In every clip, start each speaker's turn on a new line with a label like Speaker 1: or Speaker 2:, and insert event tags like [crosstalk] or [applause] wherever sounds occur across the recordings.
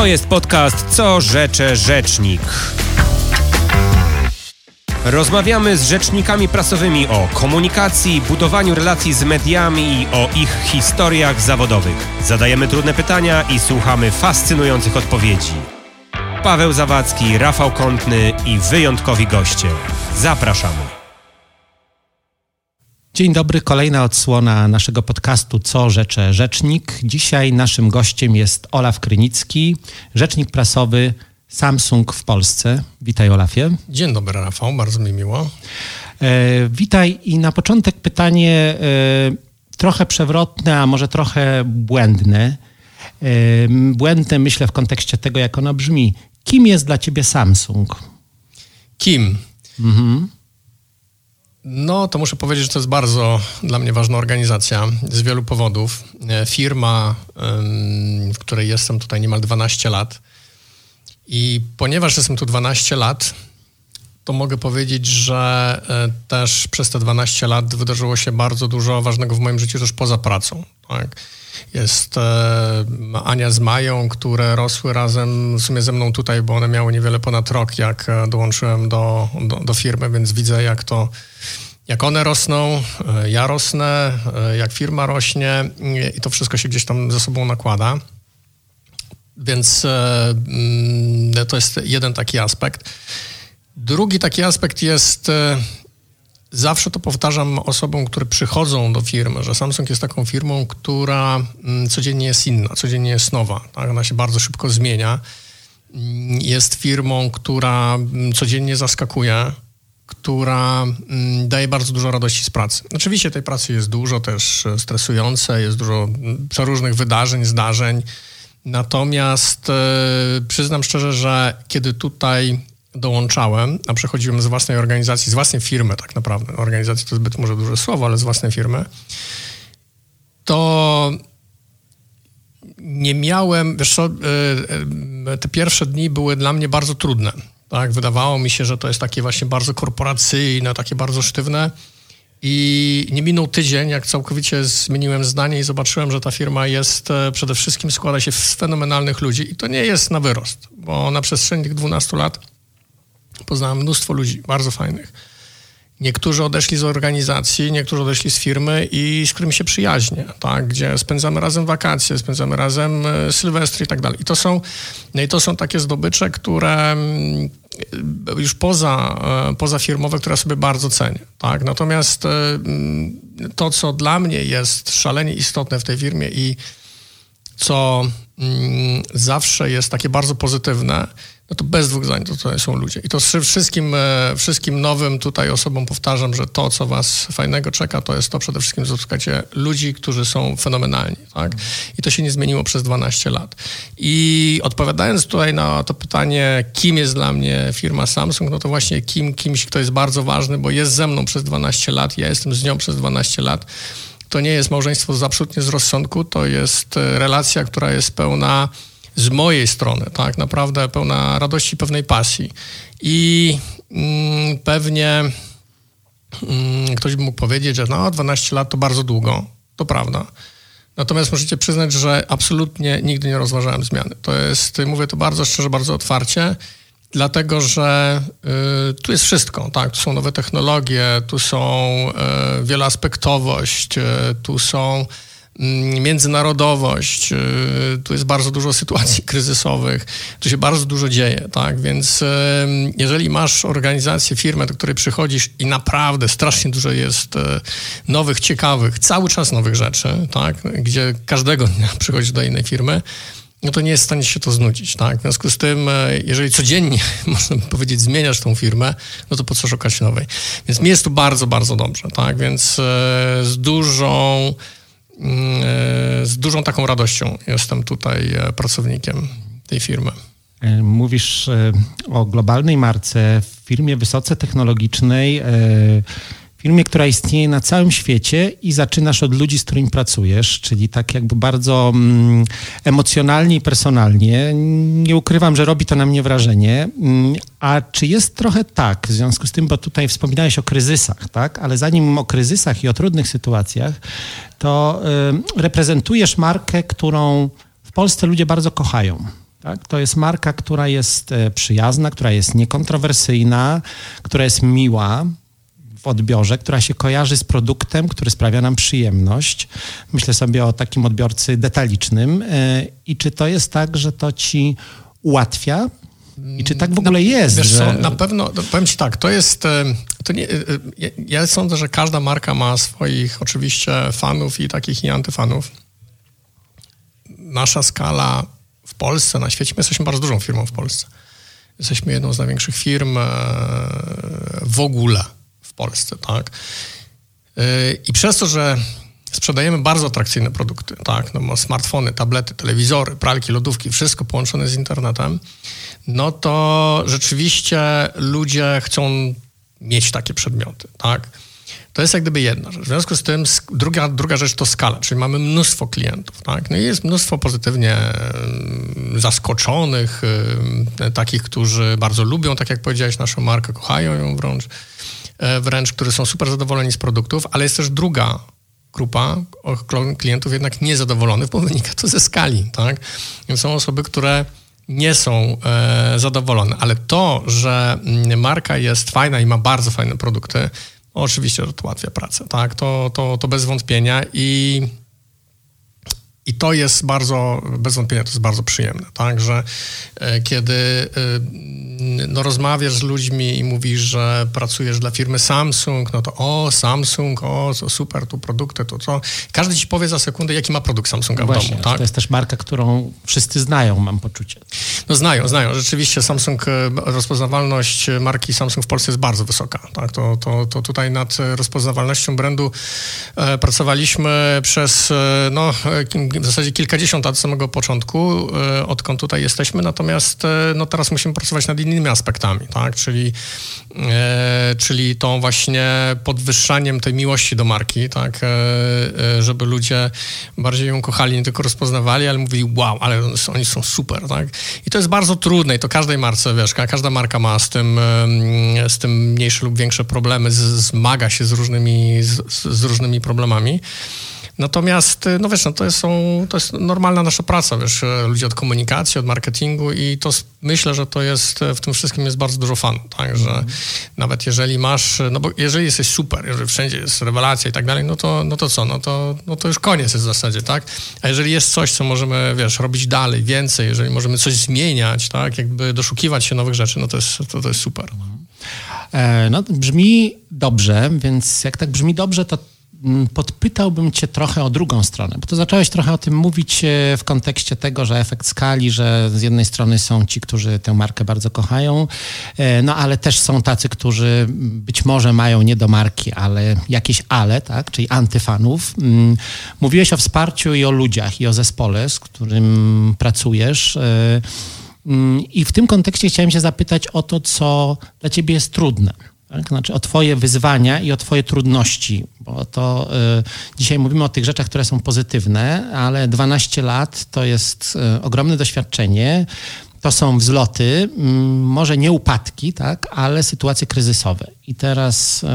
Speaker 1: To jest podcast Co rzecze rzecznik. Rozmawiamy z rzecznikami prasowymi o komunikacji, budowaniu relacji z mediami i o ich historiach zawodowych. Zadajemy trudne pytania i słuchamy fascynujących odpowiedzi. Paweł Zawadzki, Rafał Kątny i wyjątkowi goście. Zapraszamy.
Speaker 2: Dzień dobry, kolejna odsłona naszego podcastu Co Rzecze Rzecznik. Dzisiaj naszym gościem jest Olaf Krynicki, rzecznik prasowy Samsung w Polsce. Witaj Olafie.
Speaker 3: Dzień dobry Rafał, bardzo mi miło.
Speaker 2: E, witaj i na początek pytanie e, trochę przewrotne, a może trochę błędne. E, błędne myślę w kontekście tego, jak ono brzmi. Kim jest dla ciebie Samsung?
Speaker 3: Kim? Mhm. No, to muszę powiedzieć, że to jest bardzo dla mnie ważna organizacja z wielu powodów. E, firma, w której jestem tutaj niemal 12 lat. I ponieważ jestem tu 12 lat, to mogę powiedzieć, że e, też przez te 12 lat wydarzyło się bardzo dużo ważnego w moim życiu też poza pracą. Tak? Jest e, Ania z Mają, które rosły razem w sumie ze mną tutaj, bo one miały niewiele ponad rok, jak e, dołączyłem do, do, do firmy, więc widzę, jak to jak one rosną, ja rosnę, jak firma rośnie i to wszystko się gdzieś tam ze sobą nakłada. Więc mm, to jest jeden taki aspekt. Drugi taki aspekt jest Zawsze to powtarzam osobom, które przychodzą do firmy, że Samsung jest taką firmą, która mm, codziennie jest inna, codziennie jest nowa. Tak? Ona się bardzo szybko zmienia. Mm, jest firmą, która mm, codziennie zaskakuje, która daje bardzo dużo radości z pracy. Oczywiście tej pracy jest dużo, też stresujące, jest dużo przeróżnych wydarzeń, zdarzeń. Natomiast e, przyznam szczerze, że kiedy tutaj dołączałem, a przechodziłem z własnej organizacji, z własnej firmy tak naprawdę, organizacji to zbyt może duże słowo, ale z własnej firmy, to nie miałem, wiesz co, y, y, te pierwsze dni były dla mnie bardzo trudne. Tak, wydawało mi się, że to jest takie właśnie bardzo korporacyjne, takie bardzo sztywne. I nie minął tydzień, jak całkowicie zmieniłem zdanie i zobaczyłem, że ta firma jest e, przede wszystkim składa się z fenomenalnych ludzi. I to nie jest na wyrost, bo na przestrzeni tych 12 lat Poznałem mnóstwo ludzi bardzo fajnych. Niektórzy odeszli z organizacji, niektórzy odeszli z firmy i z którymi się przyjaźnię, tak? gdzie spędzamy razem wakacje, spędzamy razem e, sylwestry i tak dalej. I to są, no i to są takie zdobycze, które mm, już poza, e, poza firmowe, które sobie bardzo cenię. Tak? Natomiast e, mm, to, co dla mnie jest szalenie istotne w tej firmie i co mm, zawsze jest takie bardzo pozytywne, no to bez dwóch zdań to, to są ludzie. I to wszystkim, e, wszystkim nowym tutaj osobom powtarzam, że to, co was fajnego czeka, to jest to przede wszystkim, że spotkacie ludzi, którzy są fenomenalni. Tak? I to się nie zmieniło przez 12 lat. I odpowiadając tutaj na to pytanie, kim jest dla mnie firma Samsung, no to właśnie kim, kimś, kto jest bardzo ważny, bo jest ze mną przez 12 lat, ja jestem z nią przez 12 lat. To nie jest małżeństwo absolutnie z rozsądku, to jest e, relacja, która jest pełna z mojej strony, tak naprawdę pełna radości, pewnej pasji. I mm, pewnie mm, ktoś by mógł powiedzieć, że no 12 lat to bardzo długo. To prawda. Natomiast możecie przyznać, że absolutnie nigdy nie rozważałem zmiany. To jest, mówię to bardzo szczerze, bardzo otwarcie, dlatego że y, tu jest wszystko, tak? Tu są nowe technologie, tu są y, wieloaspektowość, y, tu są międzynarodowość, y, tu jest bardzo dużo sytuacji kryzysowych, tu się bardzo dużo dzieje, tak, więc jeżeli masz organizację, firmę, do której przychodzisz i naprawdę strasznie dużo jest e, nowych, ciekawych, cały czas nowych rzeczy, tak, gdzie każdego dnia [laughs] przychodzisz do innej firmy, no to nie jest w stanie się to znudzić, tak? W związku z tym, jeżeli codziennie, [laughs] można powiedzieć, zmieniasz tą firmę, no to po co szukać nowej? Więc mi jest tu bardzo, bardzo dobrze, tak? Więc z dużą Mm, z dużą taką radością jestem tutaj e, pracownikiem tej firmy.
Speaker 2: E, mówisz o globalnej marce w firmie wysoce technologicznej, firmie, która istnieje na całym świecie i zaczynasz od ludzi, z którymi pracujesz, czyli tak jakby bardzo mm, emocjonalnie i personalnie. Nie ukrywam, że robi to na mnie wrażenie. Mm, a czy jest trochę tak, w związku z tym, bo tutaj wspominałeś o kryzysach, tak? Ale zanim o kryzysach i o trudnych sytuacjach, to y, reprezentujesz markę, którą w Polsce ludzie bardzo kochają. Tak? To jest marka, która jest e, przyjazna, która jest niekontrowersyjna, która jest miła w odbiorze, która się kojarzy z produktem, który sprawia nam przyjemność. Myślę sobie o takim odbiorcy detalicznym. E, I czy to jest tak, że to ci ułatwia i czy tak w ogóle jest?
Speaker 3: Wiesz
Speaker 2: że...
Speaker 3: co, na pewno, no, powiem ci tak, to jest, e, to nie, ja sądzę, że każda marka ma swoich oczywiście fanów i takich i antyfanów. Nasza skala w Polsce, na świecie. My jesteśmy bardzo dużą firmą w Polsce. Jesteśmy jedną z największych firm e, w ogóle Polsce, tak? E, I przez to, że sprzedajemy bardzo atrakcyjne produkty, tak? No, smartfony, tablety, telewizory, pralki, lodówki, wszystko połączone z internetem, no to rzeczywiście ludzie chcą mieć takie przedmioty, tak? To jest jak gdyby jedna rzecz. W związku z tym druga, druga rzecz to skala, czyli mamy mnóstwo klientów, tak? No i jest mnóstwo pozytywnie zaskoczonych, takich, którzy bardzo lubią, tak jak powiedziałeś, naszą markę, kochają ją wręcz, wręcz, którzy są super zadowoleni z produktów, ale jest też druga grupa klientów jednak niezadowolonych, bo wynika to ze skali, tak? Więc są osoby, które nie są e, zadowolone, ale to, że mm, marka jest fajna i ma bardzo fajne produkty, Oczywiście, że to ułatwia pracę, tak, to, to, to bez wątpienia i i to jest bardzo, bez wątpienia, to jest bardzo przyjemne, tak, że e, kiedy e, no, rozmawiasz z ludźmi i mówisz, że pracujesz dla firmy Samsung, no to o, Samsung, o, co super, tu produkty, to co. Każdy ci powie za sekundę, jaki ma produkt Samsunga
Speaker 2: no
Speaker 3: w
Speaker 2: właśnie,
Speaker 3: domu, tak?
Speaker 2: To jest też marka, którą wszyscy znają, mam poczucie.
Speaker 3: No znają, znają. Rzeczywiście Samsung, e, rozpoznawalność marki Samsung w Polsce jest bardzo wysoka, tak, to, to, to tutaj nad rozpoznawalnością brandu pracowaliśmy przez, no, w zasadzie kilkadziesiąt lat od samego początku, e, odkąd tutaj jesteśmy, natomiast e, no, teraz musimy pracować nad innymi aspektami, tak? czyli, e, czyli tą właśnie podwyższaniem tej miłości do marki, tak? żeby ludzie bardziej ją kochali, nie tylko rozpoznawali, ale mówili wow, ale oni są super. Tak? I to jest bardzo trudne i to każdej marce, wiesz, każda marka ma z tym, z tym mniejsze lub większe problemy, zmaga się z różnymi, z, z różnymi problemami. Natomiast, y, no wiesz, no to, jest, są, to jest normalna nasza praca, wiesz, y, ludzie od komunikacji, od marketingu i to myślę, że to jest, y, w tym wszystkim jest bardzo dużo fanów, tak, że mm. nawet jeżeli masz, no bo jeżeli jesteś super, jeżeli wszędzie jest rewelacja i tak dalej, no to, no to co, no to, no to już koniec jest w zasadzie, tak, a jeżeli jest coś, co możemy, wiesz, robić dalej, więcej, jeżeli możemy coś zmieniać, tak, jakby doszukiwać się nowych rzeczy, no to jest, to, to jest super.
Speaker 2: E, no, brzmi dobrze, więc jak tak brzmi dobrze, to podpytałbym Cię trochę o drugą stronę, bo to zacząłeś trochę o tym mówić e, w kontekście tego, że efekt skali, że z jednej strony są ci, którzy tę markę bardzo kochają, e, no ale też są tacy, którzy być może mają nie do marki, ale jakieś ale, tak, czyli antyfanów. Mówiłeś o wsparciu i o ludziach, i o zespole, z którym pracujesz. E, I w tym kontekście chciałem się zapytać o to, co dla Ciebie jest trudne tak? Znaczy o Twoje wyzwania i o Twoje trudności, bo to y, dzisiaj mówimy o tych rzeczach, które są pozytywne, ale 12 lat to jest y, ogromne doświadczenie. To są wzloty, y, może nie upadki, tak, ale sytuacje kryzysowe. I teraz, y,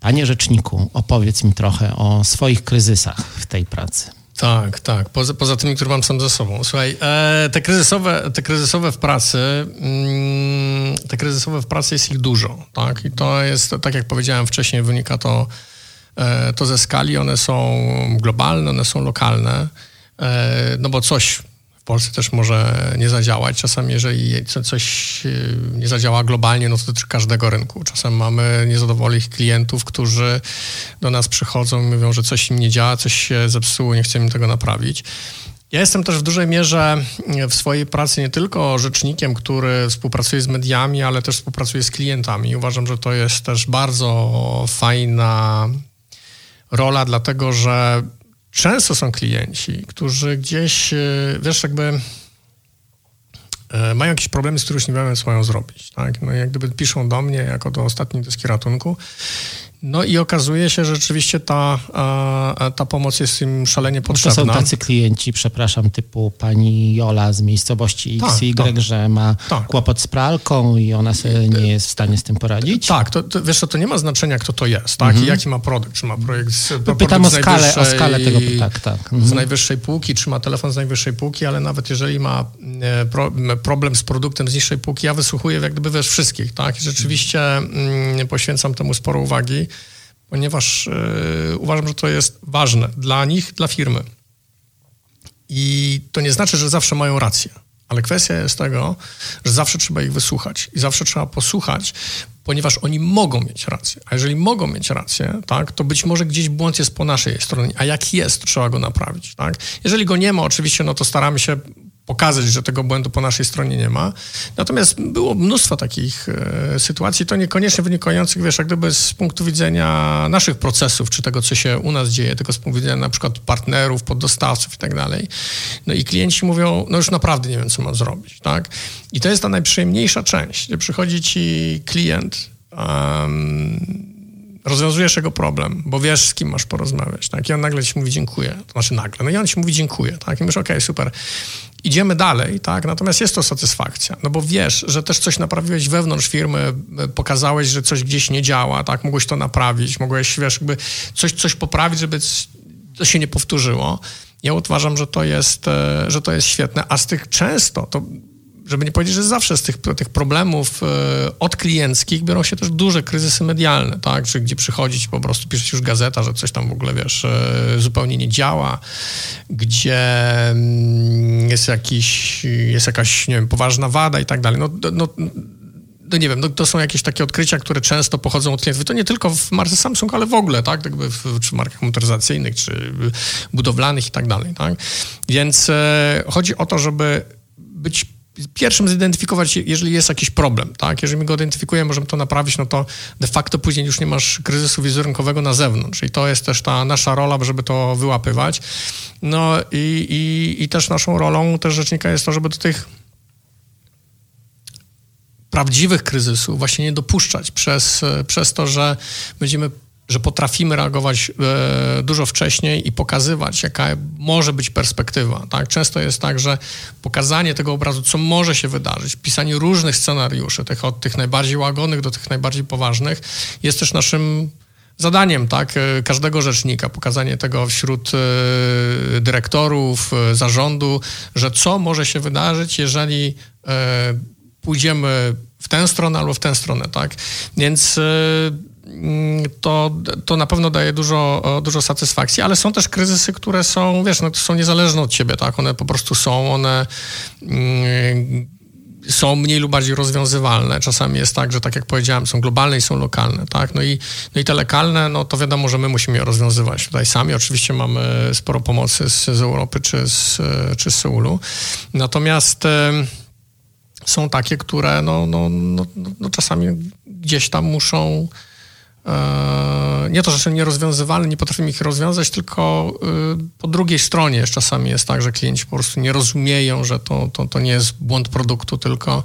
Speaker 2: panie rzeczniku, opowiedz mi trochę o swoich kryzysach w tej pracy.
Speaker 3: Tak, tak. Poza, poza tymi, które mam sam ze sobą. Słuchaj, e, te, kryzysowe, te kryzysowe w pracy, mm, te kryzysowe w pracy jest ich dużo, tak? I to jest, tak jak powiedziałem wcześniej, wynika to, e, to ze skali. One są globalne, one są lokalne, e, no bo coś Polsce też może nie zadziałać. Czasami, jeżeli coś nie zadziała globalnie, no to dotyczy każdego rynku. Czasem mamy niezadowolonych klientów, którzy do nas przychodzą i mówią, że coś im nie działa, coś się zepsuło, nie chcemy tego naprawić. Ja jestem też w dużej mierze w swojej pracy nie tylko rzecznikiem, który współpracuje z mediami, ale też współpracuje z klientami. Uważam, że to jest też bardzo fajna rola, dlatego że często są klienci, którzy gdzieś, e, wiesz, jakby e, mają jakieś problemy, z których nie wiedzą, co mają zrobić. Tak? No jak gdyby piszą do mnie jako do ostatniej deski ratunku. No i okazuje się, że rzeczywiście ta, ta pomoc jest im szalenie potrzebna.
Speaker 2: To są tacy klienci, przepraszam, typu pani Jola z miejscowości tak, y, tak. że ma tak. kłopot z pralką i ona sobie nie jest w stanie z tym poradzić?
Speaker 3: Tak, to, to, wiesz to nie ma znaczenia, kto to jest, tak? Mhm. I jaki ma produkt, czy ma projekt z,
Speaker 2: Pytam o skalę, o skalę tego, tak, tak.
Speaker 3: Mhm. Z najwyższej półki, czy ma telefon z najwyższej półki, ale nawet jeżeli ma e, pro, problem z produktem z niższej półki, ja wysłuchuję jak gdyby wiesz wszystkich, tak? I rzeczywiście mm, poświęcam temu sporo uwagi ponieważ yy, uważam, że to jest ważne dla nich, dla firmy. I to nie znaczy, że zawsze mają rację, ale kwestia jest tego, że zawsze trzeba ich wysłuchać i zawsze trzeba posłuchać, ponieważ oni mogą mieć rację. A jeżeli mogą mieć rację, tak, to być może gdzieś błąd jest po naszej stronie, a jak jest, to trzeba go naprawić. Tak? Jeżeli go nie ma, oczywiście, no to staramy się pokazać, że tego błędu po naszej stronie nie ma. Natomiast było mnóstwo takich e, sytuacji, to niekoniecznie wynikających, wiesz, jak gdyby z punktu widzenia naszych procesów, czy tego, co się u nas dzieje, tylko z punktu widzenia na przykład partnerów, poddostawców i tak dalej. No i klienci mówią, no już naprawdę nie wiem, co mam zrobić, tak? I to jest ta najprzyjemniejsza część, gdzie przychodzi ci klient, um, rozwiązujesz jego problem, bo wiesz, z kim masz porozmawiać, tak? I on nagle ci mówi dziękuję. To znaczy nagle, no i on ci mówi dziękuję, tak? I mówisz, okej, okay, super. Idziemy dalej, tak? Natomiast jest to satysfakcja, no bo wiesz, że też coś naprawiłeś wewnątrz firmy, pokazałeś, że coś gdzieś nie działa, tak? Mogłeś to naprawić, mogłeś, wiesz, jakby coś, coś poprawić, żeby to się nie powtórzyło. Ja uważam, że to jest, e, że to jest świetne, a z tych często, to żeby nie powiedzieć, że zawsze z tych, tych problemów e, odklienckich biorą się też duże kryzysy medialne, tak, że gdzie przychodzić po prostu pisze już gazeta, że coś tam w ogóle, wiesz, e, zupełnie nie działa, gdzie mm, jest jakiś, jest jakaś, nie wiem, poważna wada i tak dalej. No, no, no nie wiem, no to są jakieś takie odkrycia, które często pochodzą od klientów. To nie tylko w marce Samsung, ale w ogóle, tak? Jakby w, czy markach motoryzacyjnych, czy budowlanych i tak dalej, tak? Więc e, chodzi o to, żeby być pierwszym zidentyfikować, jeżeli jest jakiś problem, tak? Jeżeli my go identyfikujemy, możemy to naprawić, no to de facto później już nie masz kryzysu wizerunkowego na zewnątrz i to jest też ta nasza rola, żeby to wyłapywać. No i, i, i też naszą rolą też rzecznika jest to, żeby do tych prawdziwych kryzysów właśnie nie dopuszczać przez, przez to, że będziemy że potrafimy reagować e, dużo wcześniej i pokazywać, jaka może być perspektywa. Tak? Często jest tak, że pokazanie tego obrazu, co może się wydarzyć, pisanie różnych scenariuszy, tych, od tych najbardziej łagodnych do tych najbardziej poważnych, jest też naszym zadaniem tak, e, każdego rzecznika, pokazanie tego wśród e, dyrektorów, zarządu, że co może się wydarzyć, jeżeli pójdziemy w tę stronę albo w tę stronę, tak? Więc to, to na pewno daje dużo, dużo satysfakcji, ale są też kryzysy, które są, wiesz, no, są niezależne od ciebie, tak? One po prostu są, one mm, są mniej lub bardziej rozwiązywalne. Czasami jest tak, że tak jak powiedziałem, są globalne i są lokalne, tak? No i, no i te lokalne, no to wiadomo, że my musimy je rozwiązywać tutaj sami. Oczywiście mamy sporo pomocy z, z Europy czy z, czy z Seulu. Natomiast są takie, które no, no, no, no czasami gdzieś tam muszą nie to, że są nierozwiązywalne, nie potrafimy ich rozwiązać, tylko y, po drugiej stronie czasami jest tak, że klienci po prostu nie rozumieją, że to, to, to nie jest błąd produktu, tylko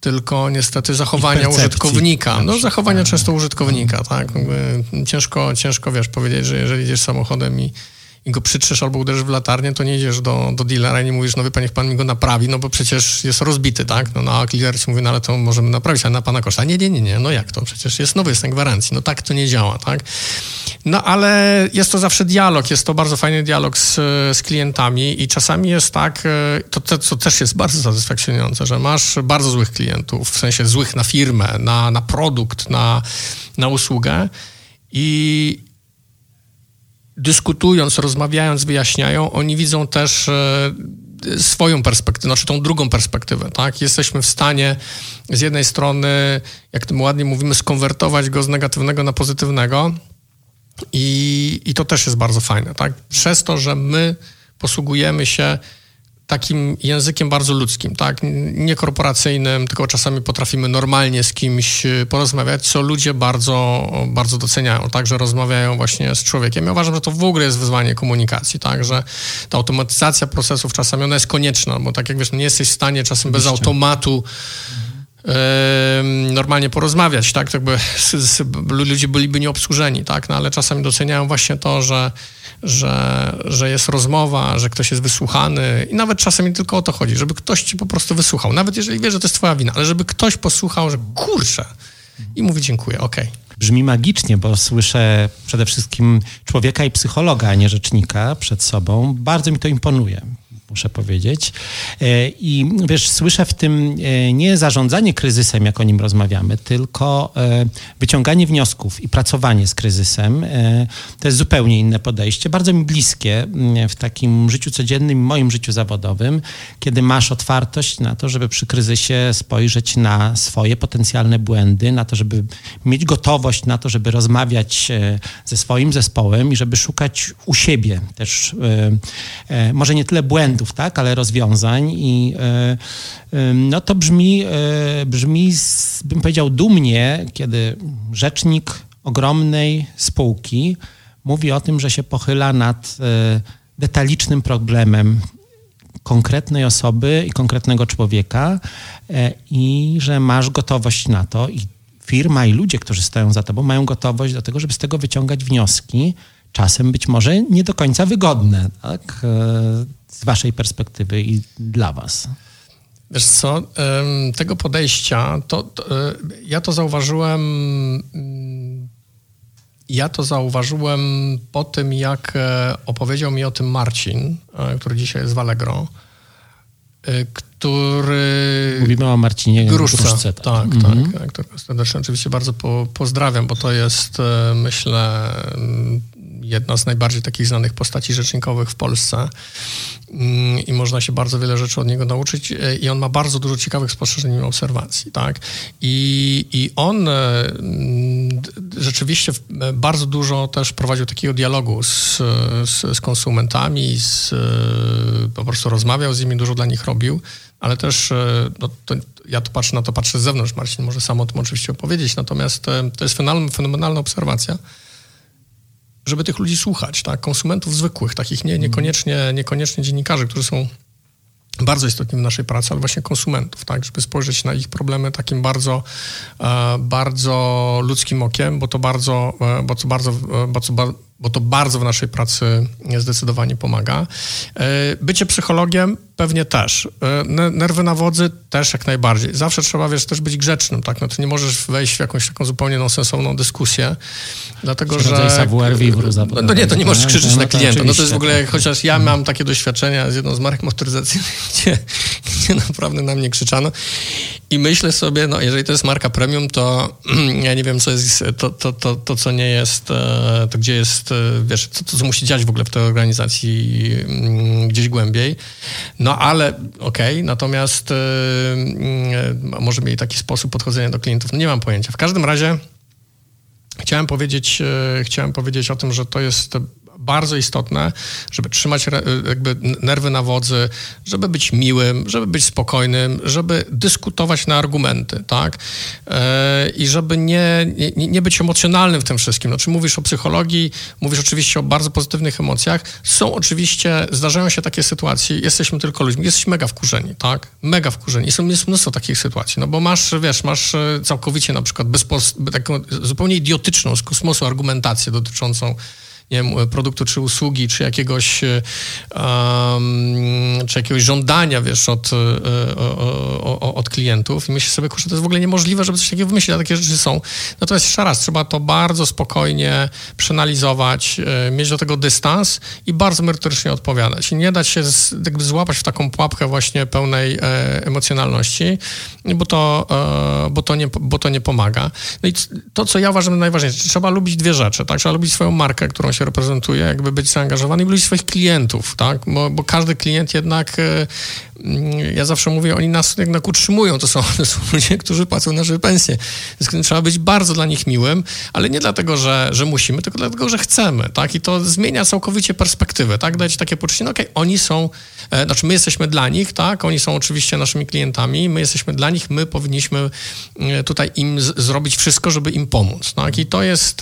Speaker 3: tylko niestety zachowania użytkownika. No zachowania tak. często użytkownika, tak. Ciężko, ciężko, wiesz, powiedzieć, że jeżeli idziesz samochodem i i go przytrzesz albo uderzysz w latarnię, to nie idziesz do, do dealera i nie mówisz, no wie pan, niech pan mi go naprawi, no bo przecież jest rozbity, tak? No, no a dealer ci mówi, no ale to możemy naprawić, ale na pana koszta. Nie, nie, nie, nie, no jak to? Przecież jest nowy, jest na gwarancji. No tak to nie działa, tak? No ale jest to zawsze dialog, jest to bardzo fajny dialog z, z klientami i czasami jest tak, e, to, to, to też jest bardzo satysfakcjonujące, że masz bardzo złych klientów, w sensie złych na firmę, na, na produkt, na, na usługę i, dyskutując, rozmawiając, wyjaśniają, oni widzą też e, swoją perspektywę, znaczy tą drugą perspektywę, tak? Jesteśmy w stanie z jednej strony, jak tym ładnie mówimy, skonwertować go z negatywnego na pozytywnego i, i to też jest bardzo fajne, tak? Przez to, że my posługujemy się takim językiem bardzo ludzkim, tak? Nie korporacyjnym, tylko czasami potrafimy normalnie z kimś y, porozmawiać, co ludzie bardzo, bardzo doceniają, tak? Że rozmawiają właśnie z człowiekiem. Ja uważam, że to w ogóle jest wyzwanie komunikacji, tak? Że ta automatyzacja procesów czasami ona jest konieczna, bo tak jak wiesz, nie jesteś w stanie czasem bez automatu normalnie porozmawiać, tak, jakby [laughs] ludzie byliby nieobsłużeni, tak, no ale czasami doceniają właśnie to, że, że, że jest rozmowa, że ktoś jest wysłuchany i nawet czasem nie tylko o to chodzi, żeby ktoś ci po prostu wysłuchał, nawet jeżeli wie, że to jest twoja wina, ale żeby ktoś posłuchał, że kurczę i mówi dziękuję, okej. Okay.
Speaker 2: Brzmi magicznie, bo słyszę przede wszystkim człowieka i psychologa, a nie rzecznika przed sobą. Bardzo mi to imponuje muszę powiedzieć. E, I wiesz, słyszę w tym e, nie zarządzanie kryzysem, jak o nim rozmawiamy, tylko e, wyciąganie wniosków i pracowanie z kryzysem. To jest zupełnie inne podejście, bardzo mi bliskie w takim życiu codziennym, moim życiu zawodowym, kiedy masz otwartość na to, żeby przy kryzysie spojrzeć na swoje potencjalne błędy, na to, żeby mieć gotowość na to, żeby rozmawiać ze swoim zespołem i żeby szukać u też może nie tyle błędów, tak, ale rozwiązań i e, e, no to brzmi, e, brzmi, bym powiedział, dumnie, kiedy rzecznik ogromnej spółki mówi o tym, że się pochyla nad detalicznym problemem konkretnej osoby i konkretnego człowieka i że masz gotowość na to i firma i ludzie, którzy stoją za tobą, mają gotowość do tego, żeby z tego wyciągać wnioski, czasem być może nie do końca wygodne. Tak? Z waszej perspektywy i dla was?
Speaker 3: Wiesz co, tego podejścia, to, to, e, ja to zauważyłem mm, ja to zauważyłem po tym, jak e, opowiedział mi o tym Marcin, e, który dzisiaj jest w Allegro, który...
Speaker 2: Mówimy o Marcinie Gruszce. Gruszce
Speaker 3: tak, tak, mm -hmm. tak, którego serdecznie oczywiście bardzo po, pozdrawiam, bo to jest, myślę, jedna z najbardziej takich znanych postaci rzecznikowych w Polsce mm, i można się bardzo wiele rzeczy od niego nauczyć e, i on ma bardzo dużo ciekawych spostrzeżeń i obserwacji, tak? I, i on e, mm, rzeczywiście e, bardzo dużo też prowadził takiego dialogu z, z, z konsumentami, z, po prostu rozmawiał z nimi, dużo dla nich robił, ale też no, to, ja to patrzę na to, patrzę z zewnątrz, Marcin może sam o tym oczywiście opowiedzieć, natomiast to jest fenomenalna, fenomenalna obserwacja, żeby tych ludzi słuchać, tak? konsumentów zwykłych, takich nie, niekoniecznie, niekoniecznie dziennikarzy, którzy są bardzo istotni w naszej pracy, ale właśnie konsumentów, tak, żeby spojrzeć na ich problemy takim bardzo, e, bardzo ludzkim okiem, bo to bardzo, e, bo to bardzo, e, bo to, bo to bardzo w naszej pracy zdecydowanie pomaga. Bycie psychologiem pewnie też. Nerwy na wodzy też jak najbardziej. Zawsze trzeba, wiesz, też być grzecznym, tak? No to nie możesz wejść w jakąś taką zupełnie nonsensowną dyskusję, dlatego, że...
Speaker 2: savoir vivre
Speaker 3: no, no nie, to nie możesz krzyczeć no, na klienta. No to jest w ogóle, chociaż ja mam takie doświadczenia z jedną z marek motoryzacyjnych, [laughs] gdzie, gdzie naprawdę na mnie krzyczano i myślę sobie, no jeżeli to jest marka premium, to [clears throat] ja nie wiem, co jest, to, to, to, to co nie jest, e, to gdzie jest, e, wiesz, co, co musi dziać w ogóle w tej organizacji mm, gdzieś głębiej. No ale okej, okay, natomiast yy, może mieli taki sposób podchodzenia do klientów, no nie mam pojęcia. W każdym razie chciałem powiedzieć, yy, chciałem powiedzieć o tym, że to jest bardzo istotne, żeby trzymać jakby nerwy na wodzy, żeby być miłym, żeby być spokojnym, żeby dyskutować na argumenty, tak? E, I żeby nie, nie, nie być emocjonalnym w tym wszystkim. Znaczy mówisz o psychologii, mówisz oczywiście o bardzo pozytywnych emocjach. Są oczywiście, zdarzają się takie sytuacje, jesteśmy tylko ludźmi, jesteśmy mega wkurzeni, tak? Mega wkurzeni. Są, jest mnóstwo takich sytuacji, no bo masz, wiesz, masz e, całkowicie na przykład bezpos- taką zupełnie idiotyczną z kosmosu argumentację dotyczącą nie wiem, produktu czy usługi, czy jakiegoś, um, czy jakiegoś żądania, wiesz, od, e, od klientów i myślę sobie, kurczę, to jest w ogóle niemożliwe, żeby coś takiego wymyślić, a takie rzeczy są. Natomiast jeszcze raz, trzeba to bardzo spokojnie przeanalizować, e, mieć do tego dystans i bardzo merytorycznie odpowiadać. I nie dać się z, jakby złapać w taką pułapkę właśnie pełnej emocjonalności, bo to, bo, to nie, bo to nie pomaga. No i to, co ja uważam najważniejsze, trzeba lubić dwie rzeczy, tak? Trzeba lubić swoją markę, którą się reprezentuje, jakby być zaangażowany i lubić swoich klientów, tak? Bo, bo każdy klient jednak, e, mm, ja zawsze mówię, oni nas jednak utrzymują, to są, [laughs] to są ludzie, którzy płacą nasze pensje. Więc trzeba być bardzo dla nich miłym, ale nie dlatego, że, że musimy, tylko dlatego, że chcemy, tak? I to zmienia całkowicie perspektywę, tak? Dać takie poczucie, no okej, okay, oni są, e, znaczy my jesteśmy dla nich, tak? Oni są oczywiście naszymi klientami, my jesteśmy dla nich, my powinniśmy e, tutaj im z, zrobić wszystko, żeby im pomóc, tak? I to jest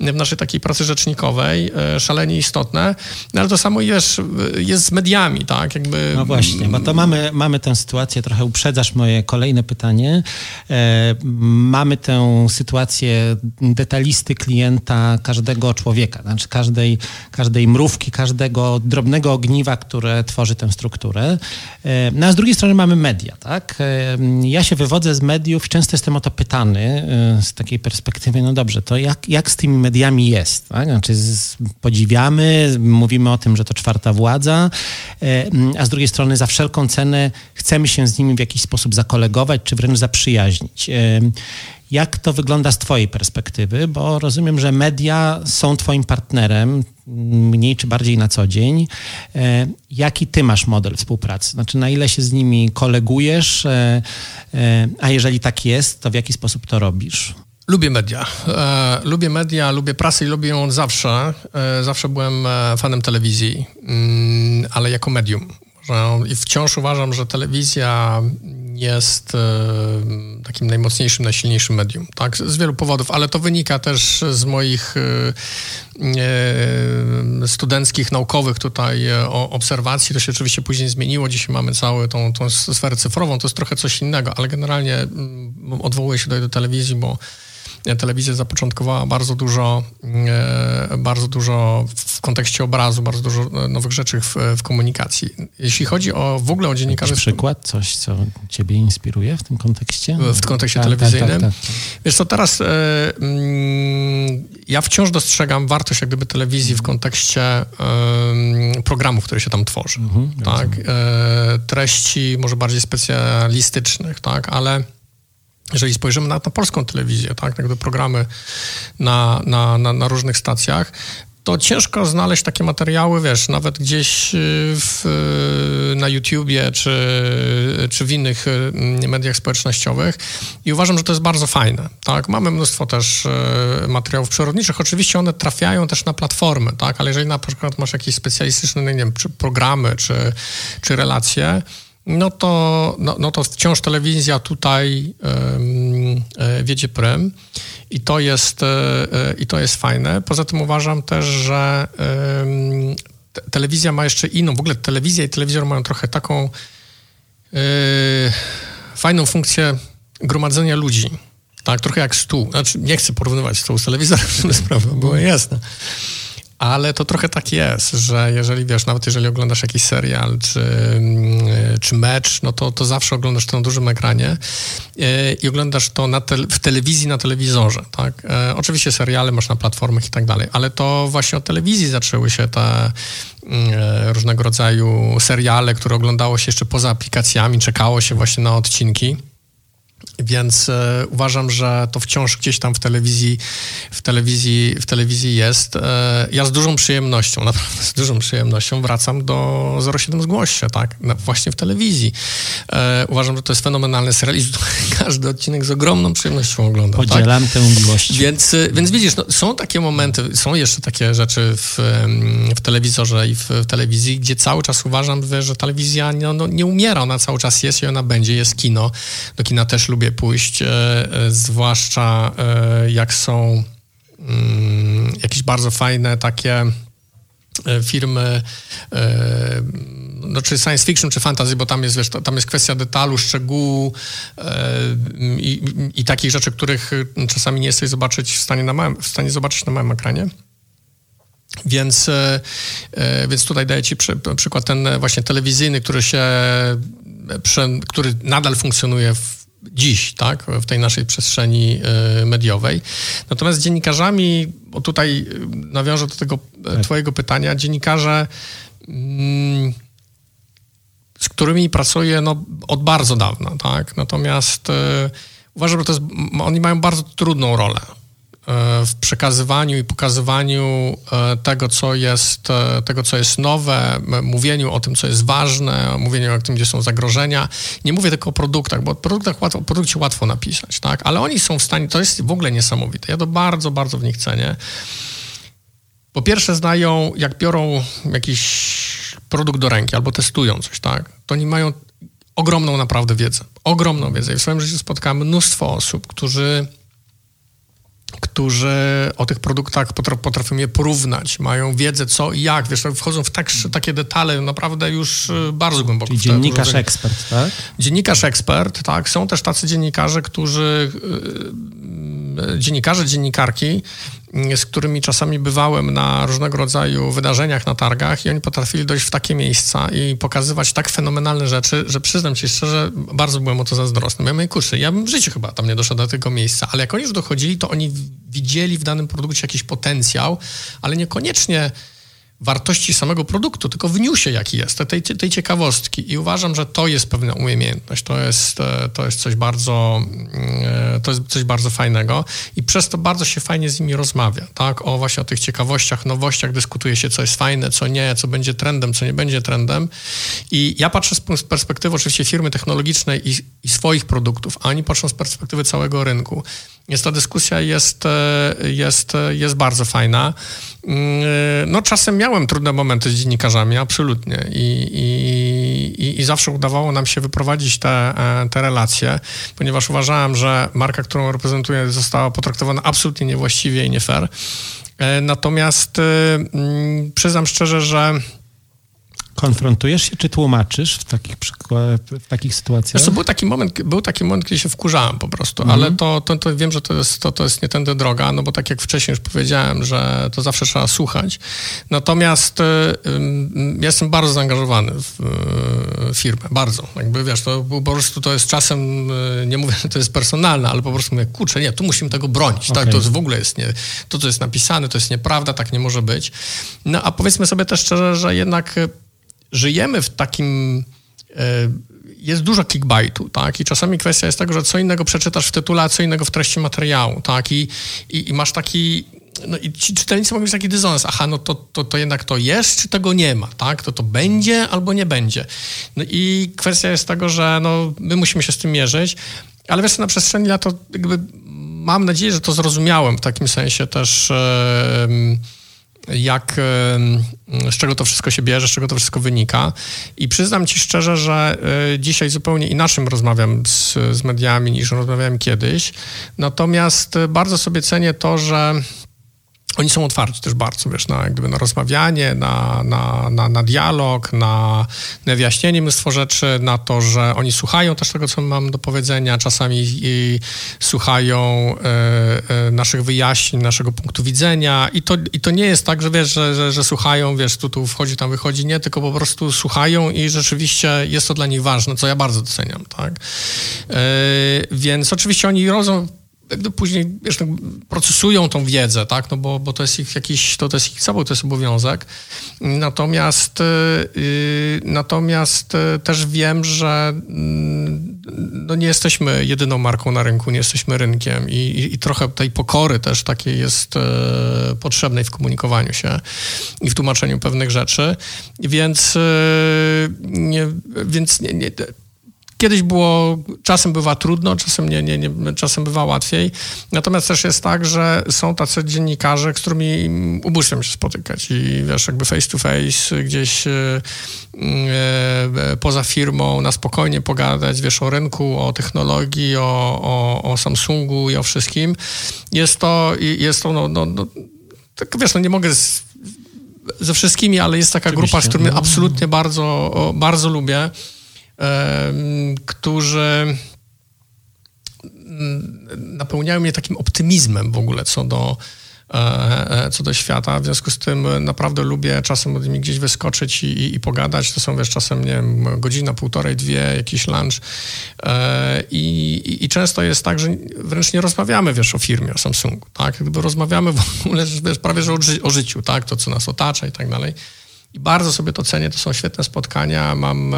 Speaker 3: w naszej takiej pracy rzecznikowej e, szalenie istotne, no ale to samo wiesz, jest z mediami, tak? Jakby...
Speaker 2: No właśnie, bo to mamy, mamy tę sytuację, trochę uprzedzasz moje kolejne pytanie. E, mamy tę sytuację detalisty klienta każdego człowieka, znaczy każdej, każdej mrówki, każdego drobnego ogniwa, które tworzy tę strukturę. E, no a z drugiej strony mamy media, tak? E, ja się wywodzę z mediów, często jestem o to pytany e, z takiej perspektywy, no dobrze, to jak, jak z tymi mediami jest? Tak? Znaczy podziwiamy, mówimy o tym, że to czwarta władza, a z drugiej strony za wszelką cenę chcemy się z nimi w jakiś sposób zakolegować, czy wręcz zaprzyjaźnić. Jak to wygląda z Twojej perspektywy? Bo rozumiem, że media są Twoim partnerem, mniej czy bardziej na co dzień. E, jaki Ty masz model współpracy? Znaczy, na ile się z nimi kolegujesz, e, e, a jeżeli tak jest, to w jaki sposób to robisz?
Speaker 3: Lubię media. E, lubię media, lubię prasę i lubię ją zawsze. E, zawsze byłem fanem telewizji, mm, ale jako medium. I wciąż uważam, że telewizja jest e, takim najmocniejszym, najsilniejszym medium, tak, z wielu powodów, ale to wynika też z moich e, e, studenckich, naukowych tutaj obserwacji. To się oczywiście później zmieniło. Dzisiaj mamy całą tą, tą sferę cyfrową, to jest trochę coś innego, ale generalnie mm, odwołuję się tutaj do telewizji, bo telewizja zapoczątkowała bardzo dużo, e, bardzo dużo w kontekście obrazu, bardzo dużo nowych rzeczy w, w komunikacji. Jeśli chodzi o w ogóle o dziennikarzy...
Speaker 2: Jakiś przykład? Coś, co ciebie inspiruje w tym kontekście?
Speaker 3: W kontekście tak, telewizyjnym? Tak, tak, tak, Wiesz co, teraz e, mm, ja wciąż dostrzegam wartość jak gdyby telewizji w kontekście e, programów, które się tam tworzy. Mhm, tak? E, treści może bardziej specjalistycznych, tak? Ale jeżeli spojrzymy na, polską telewizję, tak, programy na, na, na, na różnych stacjach, to ciężko znaleźć takie materiały, wiesz, nawet gdzieś y, w, y, na YouTubie czy, czy w innych y, mediach społecznościowych i uważam, że to jest bardzo fajne, tak? Mamy mnóstwo też materiałów przyrodniczych, oczywiście one trafiają też na platformy, tak? Ale jeżeli na przykład masz jakieś specjalistyczne, nie wiem, czy programy, czy, czy relacje, no to, no, no to wciąż telewizja tutaj um, wiedzie prym i to, jest, e, i to jest fajne. Poza tym uważam też, że te, telewizja ma jeszcze inną, w ogóle telewizja i telewizor mają trochę taką fajną funkcję gromadzenia ludzi. Tak, trochę jak stół. Znaczy, nie chcę porównywać stół z telewizorem, [laughs] żeby sprawa była jasna ale to trochę tak jest, że jeżeli wiesz, nawet jeżeli oglądasz jakiś serial czy, mm, czy mecz, no to, to zawsze oglądasz to na dużym ekranie e, i oglądasz to te, w telewizji, na telewizorze, tak? E, oczywiście seriale masz na platformach i tak dalej, ale to właśnie od telewizji zaczęły się te mm, e, różnego rodzaju seriale, które oglądało się jeszcze poza aplikacjami, czekało się właśnie na odcinki. Więc e, uważam, że to wciąż gdzieś tam w telewizji, w telewizji, w telewizji jest. E, ja z dużą przyjemnością, [laughs] naprawdę z dużą przyjemnością wracam do 07 Zgłoś się, tak? Właśnie w telewizji. E, uważam, że to jest fenomenalny serial i [laughs] każdy odcinek z ogromną przyjemnością oglądam.
Speaker 2: Tak? Podzielam tak? tę miłość.
Speaker 3: Więc, więc widzisz, no, są takie momenty, są jeszcze takie rzeczy w, w telewizorze i w, w telewizji, gdzie cały czas uważam, że telewizja no, no, nie umiera, ona cały czas jest i ona będzie, jest kino. Do kina też lubię pójść, e, e, zwłaszcza e, jak są mm, jakieś bardzo fajne takie firmy, no, czy science fiction, czy fantasy, bo tam jest, wiesz, tam jest kwestia detalu, szczegółu i, i takich rzeczy, których czasami nie jesteś zobaczyć w stanie, na małym, w stanie zobaczyć na małym ekranie. Więc, więc tutaj daję Ci przy, przykład ten właśnie telewizyjny, który się, który nadal funkcjonuje w dziś, tak, w tej naszej przestrzeni e, mediowej. Natomiast z dziennikarzami, bo tutaj e, nawiążę do tego e, tak. twojego pytania, dziennikarze, mm, z którymi pracuję no, od bardzo dawna, tak, natomiast uważam, że to jest, oni mają bardzo trudną rolę w przekazywaniu i pokazywaniu e, tego, co jest, e, tego, co jest nowe, mówieniu o tym, co jest ważne, mówieniu o tym, gdzie są zagrożenia. Nie mówię tylko o produktach, bo o produktach łatwo, o produkcie łatwo napisać, tak? Ale oni są w stanie, to jest w ogóle niesamowite. Ja to bardzo, bardzo w nich cenię. Po pierwsze znają, jak biorą jakiś produkt do ręki albo testują coś, tak? To oni mają ogromną naprawdę wiedzę. Ogromną wiedzę. I w swoim życiu spotkałem mnóstwo osób, którzy którzy o tych produktach potrafią je porównać, mają wiedzę co i jak, wiesz, wchodzą w tak, takie detale naprawdę już y, bardzo głęboko.
Speaker 2: Czyli dziennikarz ekspert, tak?
Speaker 3: Dziennikarz ekspert, tak. Są też tacy dziennikarze, którzy y, dziennikarze, dziennikarki, z którymi czasami bywałem na różnego rodzaju wydarzeniach, na targach i oni potrafili dojść w takie miejsca i pokazywać tak fenomenalne rzeczy, że przyznam ci szczerze, bardzo byłem o to zazdrosny. Mówię, kurczę, ja bym w życiu chyba tam nie doszedł do tego miejsca, ale jak oni już dochodzili, to oni widzieli w danym produkcie jakiś potencjał, ale niekoniecznie wartości samego produktu, tylko w newsie jaki jest, tej, tej ciekawostki. I uważam, że to jest pewna umiejętność, to jest, e, to jest coś bardzo e, to jest coś bardzo fajnego i przez to bardzo się fajnie z nimi rozmawia, tak? O właśnie o tych ciekawościach, nowościach, dyskutuje się, co jest fajne, co nie, co będzie trendem, co nie będzie trendem. I ja patrzę z perspektywy oczywiście firmy technologicznej i, i swoich produktów, a oni patrzą z perspektywy całego rynku. Jest ta dyskusja jest, e, jest, jest bardzo fajna. Mm, no czasem miałem trudne momenty z dziennikarzami, absolutnie. I, i, i zawsze udawało nam się wyprowadzić te, e, te relacje, ponieważ uważałem, że marka, którą reprezentuję, została potraktowana absolutnie niewłaściwie i nie fair. E, natomiast mm, przyznam szczerze, że
Speaker 2: Konfrontujesz się, czy tłumaczysz w takich, w takich sytuacjach?
Speaker 3: Był, taki moment, był taki moment, kiedy się wkurzałem po prostu, mm ale to, to, to, wiem, że to jest, to, to jest nie tędy droga, no bo tak jak wcześniej już powiedziałem, że to zawsze trzeba słuchać. Natomiast y, y, jestem bardzo zaangażowany w y, firmę, bardzo. Jakby wiesz, to po prostu to jest czasem, y, nie mówię, że to jest personalne, ale po prostu mówię, kurczę, nie, tu musimy tego bronić, okay. tak? To jest, w ogóle jest nie, to, co jest napisane, to jest nieprawda, tak nie może być. No a powiedzmy sobie też szczerze, że jednak żyjemy w takim e, jest dużo clickbaitu, tak? I czasami kwestia jest tego, że co innego przeczytasz w tytule, a co innego w treści materiału, tak? I, i, i masz taki... No i ci czytelnicy mogą mieć taki dysonans. Aha, no to, to, to jednak to jest, czy tego nie ma, tak? To to będzie albo nie będzie. No i kwestia jest tego, że no, my musimy się z tym mierzyć, ale wiesz, na przestrzeni lat to jakby mam nadzieję, że to zrozumiałem w takim sensie też... Yy, jak, z czego to wszystko się bierze, z czego to wszystko wynika. I przyznam ci szczerze, że e, dzisiaj zupełnie inaczej rozmawiam z, z mediami niż rozmawiałem kiedyś. Natomiast bardzo sobie cenię to, że oni są otwarci też bardzo, wiesz, na, gdyby na rozmawianie, na, na, na, na dialog, na, na wyjaśnienie mnóstwo rzeczy, na to, że oni słuchają też tego, co mam do powiedzenia, czasami słuchają e, e, naszych wyjaśnień, naszego punktu widzenia. I to, i to nie jest tak, że wiesz, że, że, że, słuchają, wiesz, tu, tu wchodzi, tam wychodzi, nie, tylko po prostu słuchają i rzeczywiście jest to dla nich ważne, co ja bardzo doceniam, tak. E, więc oczywiście oni rodzą jakby później wiesz, no, procesują tą wiedzę, tak, no bo, bo to jest ich jakiś, to, to jest ich cały, to jest obowiązek. Natomiast, yy, natomiast yy, też wiem, że yy, no nie jesteśmy jedyną marką na rynku, nie jesteśmy rynkiem i, i, i trochę tej pokory też takiej jest y, potrzebnej w komunikowaniu się i w tłumaczeniu pewnych rzeczy, więc, y, nie, więc nie, nie Kiedyś było, czasem bywa trudno, czasem, nie, nie, nie, czasem bywa łatwiej. Natomiast też jest tak, że są tacy dziennikarze, z którymi ubóstwiam się spotykać i wiesz, jakby face to face gdzieś e, poza firmą na spokojnie pogadać, wiesz, o rynku, o technologii, o, o, o Samsungu i o wszystkim. Jest to, jest to no, no, no tak, wiesz, no nie mogę z, ze wszystkimi, ale jest taka Oczywiście. grupa, z którymi no. absolutnie bardzo, bardzo lubię którzy mm, napełniają mnie takim optymizmem w ogóle co do, e, e, co do świata. W związku z tym naprawdę lubię czasem od nimi gdzieś wyskoczyć i, i, pogadać. To są, wiesz, czasem, nie wiem, godzina, półtorej, dwie, jakiś lunch. E, I, i, I, często jest tak, że wręcz nie rozmawiamy, wiesz, o firmie, o Samsungu, tak? Gdyby rozmawiamy w ogóle, [laughs] wiesz, prawie, że o, ży o życiu, tak? To, co nas otacza i tak dalej. I bardzo sobie to cenię, to są świetne spotkania. Mam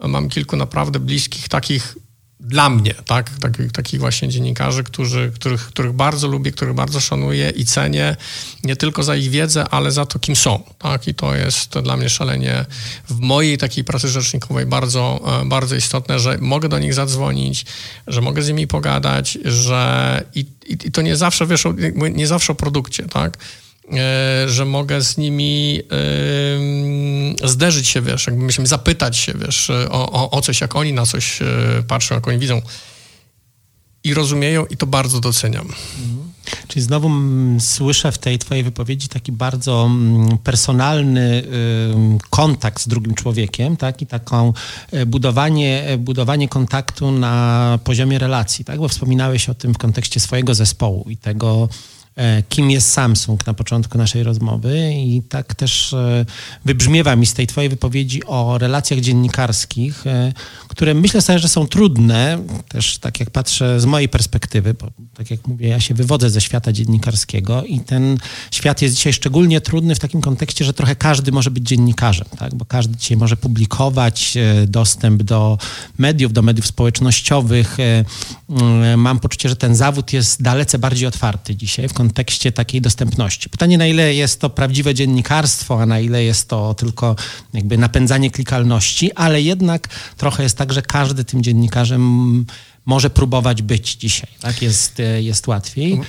Speaker 3: mam kilku naprawdę bliskich takich dla mnie, tak, takich, takich właśnie dziennikarzy, którzy, których, których bardzo lubię, których bardzo szanuję i cenię, nie tylko za ich wiedzę, ale za to, kim są, tak, i to jest dla mnie szalenie w mojej takiej pracy rzecznikowej bardzo, e, bardzo istotne, że mogę do nich zadzwonić, że mogę z nimi pogadać, że i, i, i to nie zawsze, wiesz, nie zawsze o produkcie, tak, że mogę z nimi zderzyć się, wiesz, jakby myślę, zapytać się, wiesz, o, o, o coś, jak oni na coś e, patrzą, jak oni widzą i rozumieją i to bardzo doceniam. Mhm.
Speaker 2: Czyli znowu mm, słyszę w tej twojej wypowiedzi taki bardzo mm, personalny kontakt z drugim człowiekiem, tak? I taką e, budowanie, e, budowanie kontaktu na poziomie relacji, tak? Bo wspominałeś o tym w kontekście swojego zespołu i tego, E, kim jest Samsung na początku naszej rozmowy i tak też e, wybrzmiewa mi z tej twojej wypowiedzi o relacjach dziennikarskich, e, które myślę sobie, że są trudne, też tak jak patrzę z mojej perspektywy, bo tak jak mówię, ja się wywodzę ze świata dziennikarskiego i ten świat jest dzisiaj szczególnie trudny w takim kontekście, że trochę każdy może być dziennikarzem, tak? bo każdy dzisiaj może publikować dostęp do mediów, do mediów społecznościowych. Mam poczucie, że ten zawód jest dalece bardziej otwarty dzisiaj w kontekście kontekście takiej dostępności. Pytanie, na ile jest to prawdziwe dziennikarstwo, a na ile jest to tylko jakby napędzanie klikalności, ale jednak trochę jest tak, że każdy tym dziennikarzem może próbować być dzisiaj. Tak jest, jest łatwiej.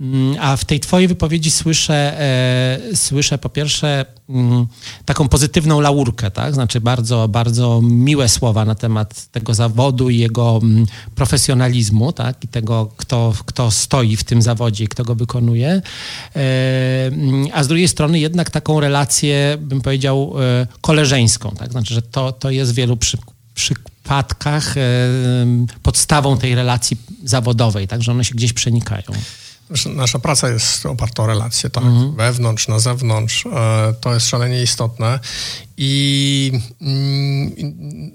Speaker 2: Mm, a w tej twojej wypowiedzi słyszę, e, słyszę po pierwsze mm, taką pozytywną laurkę, tak? Znaczy bardzo, bardzo miłe słowa na temat tego zawodu i jego mm, profesjonalizmu, tak? I tego, kto, kto stoi w tym zawodzie i kto go wykonuje. E, a z drugiej strony jednak taką relację, bym powiedział, e, koleżeńską, tak? Znaczy, że to, to jest w wielu przy, przypadkach e, podstawą tej relacji zawodowej, tak? Że one się gdzieś przenikają.
Speaker 3: Nasza praca jest oparta o relacje, tak, mhm. wewnątrz, na zewnątrz. E, to jest szalenie istotne. I mm,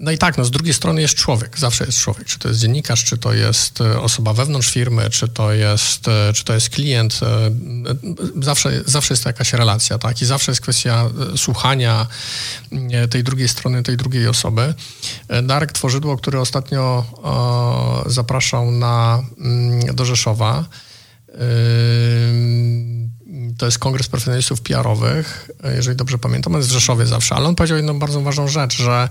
Speaker 3: no i tak, no z drugiej strony jest człowiek, zawsze jest człowiek. Czy to jest dziennikarz, czy to jest e, osoba wewnątrz firmy, czy to jest, e, czy to jest klient. Zawsze, zawsze jest to jakaś relacja, tak? I zawsze jest kwestia słuchania tej drugiej strony, tej drugiej osoby. Darek Tworzydło, który ostatnio zapraszał na, mm, do Rzeszowa, to jest Kongres Profesjonalistów PR-owych, jeżeli dobrze pamiętam, on jest w Rzeszowie zawsze, ale on powiedział jedną bardzo ważną rzecz, że,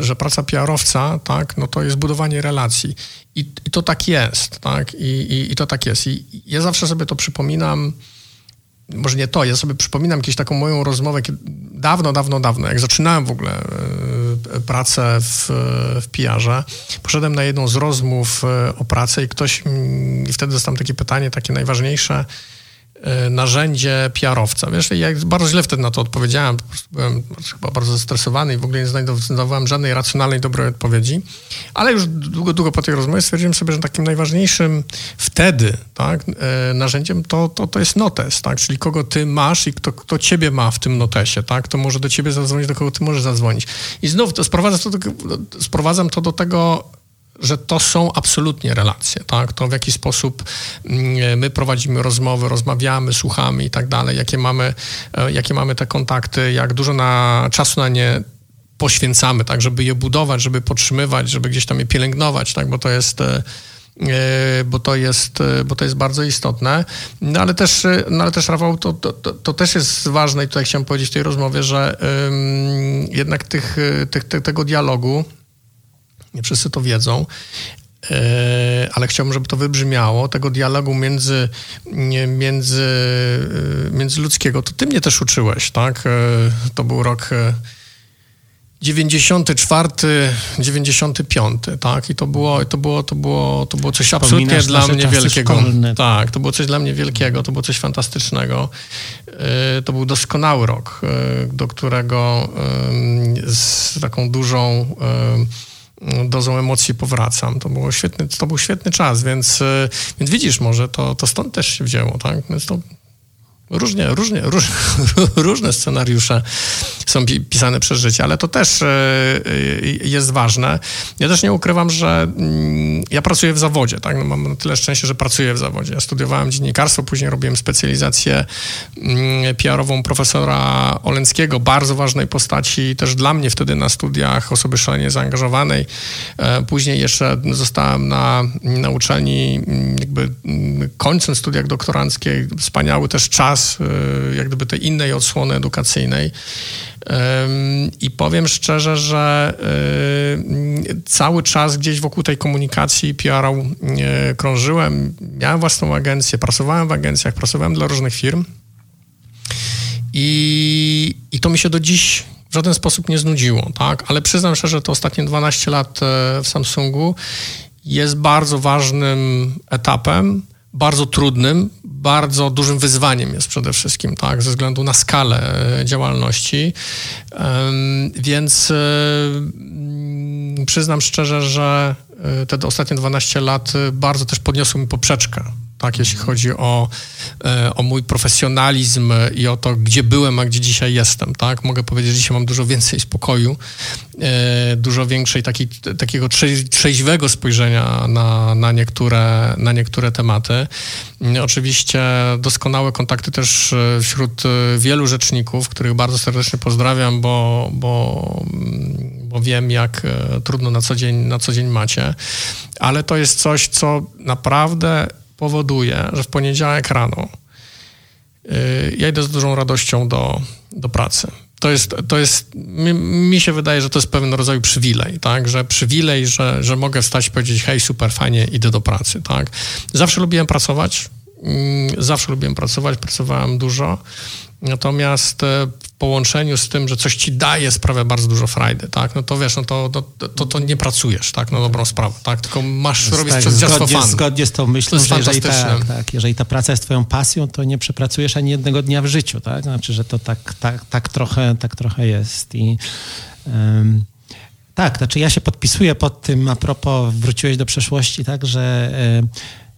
Speaker 3: że praca PR-owca, tak, no to jest budowanie relacji. I, i to tak jest, tak, I, i, i to tak jest. I ja zawsze sobie to przypominam, może nie to, ja sobie przypominam jakąś taką moją rozmowę dawno, dawno, dawno, jak zaczynałem w ogóle e, pracę w, w PR-ze, poszedłem na jedną z rozmów e, o pracę i ktoś, i wtedy dostałem takie pytanie, takie najważniejsze, E, narzędzie PR-owca. Wiesz, ja bardzo źle wtedy na to odpowiedziałem, byłem chyba bardzo zestresowany i w ogóle nie znajdowałem żadnej racjonalnej, dobrej odpowiedzi, ale już długo, długo po tej rozmowie stwierdziłem sobie, że takim najważniejszym wtedy tak, e, narzędziem to, to, to jest notes, tak, czyli kogo ty masz i kto, kto ciebie ma w tym notesie, tak, to może do ciebie zadzwonić, do kogo ty możesz zadzwonić. I znów to sprowadzam to do, sprowadzam to do tego, że to są absolutnie relacje, tak? To w jaki sposób mm, my prowadzimy rozmowy, rozmawiamy, słuchamy i tak dalej, jakie mamy, e, jakie mamy te kontakty, jak dużo na, czasu na nie poświęcamy, tak, żeby je budować, żeby podtrzymywać, żeby gdzieś tam je pielęgnować, tak, bo to jest e, e, bo to jest, bo to jest bardzo istotne. No ale też, no ale też Rafał, to, to, to, też jest ważne i tutaj chciałem powiedzieć w tej rozmowie, że jednak tych, tych, tego dialogu nie wszyscy to wiedzą, e, ale chciałbym, żeby to wybrzmiało, tego dialogu między, między, e, międzyludzkiego. To ty mnie też uczyłeś, tak? E, to był rok 94, 95, tak? I to było, to było, to było, to było coś absolutnie dla mnie wielkiego. Szkolne. Tak, to było coś dla mnie wielkiego, to było coś fantastycznego. To był doskonały rok, do którego z taką dużą dozą emocji powracam. To, było świetny, to był świetny czas, więc, e, więc widzisz, może to, to stąd też się wzięło, tak? Więc to Różnie, różnie, róż, [laughs] różne scenariusze są pisane przez życie, ale to też e, e, jest ważne. Ja też nie ukrywam, że mm, ja pracuję w zawodzie, tak? No mam tyle szczęścia, że pracuję w zawodzie. Ja studiowałem dziennikarstwo, później robiłem specjalizację mm, PR-ową profesora Oleńskiego, bardzo ważnej postaci też dla mnie wtedy na studiach, osoby szalenie zaangażowanej. E, później jeszcze zostałem na, na uczelni mm, jakby końcem studiach doktoranckich. Wspaniały też czas y, jak gdyby tej innej odsłony edukacyjnej. I powiem szczerze, że y, cały czas gdzieś wokół tej komunikacji PR-u y, krążyłem. Miałem własną agencję, pracowałem w agencjach, pracowałem dla różnych firm. I, i to mi się do dziś w żaden sposób nie znudziło, tak? Ale przyznam szczerze, że to ostatnie 12 lat w Samsungu jest bardzo ważnym etapem, bardzo trudnym, bardzo dużym wyzwaniem jest przede wszystkim, tak, ze względu na skalę e, działalności. Więc e, przyznam szczerze, że e, te ostatnie 12 lat bardzo też podniosły mi poprzeczkę tak, jeśli chodzi o, e, o mój profesjonalizm i o to, gdzie byłem, a gdzie dzisiaj jestem, tak. Mogę powiedzieć, że dzisiaj mam dużo więcej spokoju, e, dużo większej taki, takiego trzeźwego spojrzenia na, na, niektóre, na niektóre tematy. Oczywiście doskonałe kontakty też e, wśród wielu rzeczników, których bardzo serdecznie pozdrawiam, bo, bo, bo wiem, jak trudno na co dzień, na co dzień macie, ale to jest coś, co naprawdę powoduje, że w poniedziałek rano yy, ja idę z dużą radością do, do pracy. To jest, to jest mi, mi, się wydaje, że to jest pewien rodzaj przywilej, tak, że przywilej, że, że mogę wstać i powiedzieć, hej, super, fajnie, idę do pracy, tak. Zawsze lubiłem pracować, yy, zawsze lubiłem pracować, pracowałem dużo, natomiast e, połączeniu z tym, że coś ci daje, sprawia bardzo dużo frajdy, tak? No to wiesz, no to, to, to, to nie pracujesz, tak? No dobrą sprawę, tak? Tylko masz, robić tak, coś
Speaker 2: zgodnie, zgodnie z tą myślą, że jeżeli, tak, tak, jeżeli ta praca jest twoją pasją, to nie przepracujesz ani jednego dnia w życiu, tak? Znaczy, że to tak, tak, tak, trochę, tak trochę jest i... Um, tak, znaczy ja się podpisuję pod tym, a propos wróciłeś do przeszłości, tak, że y,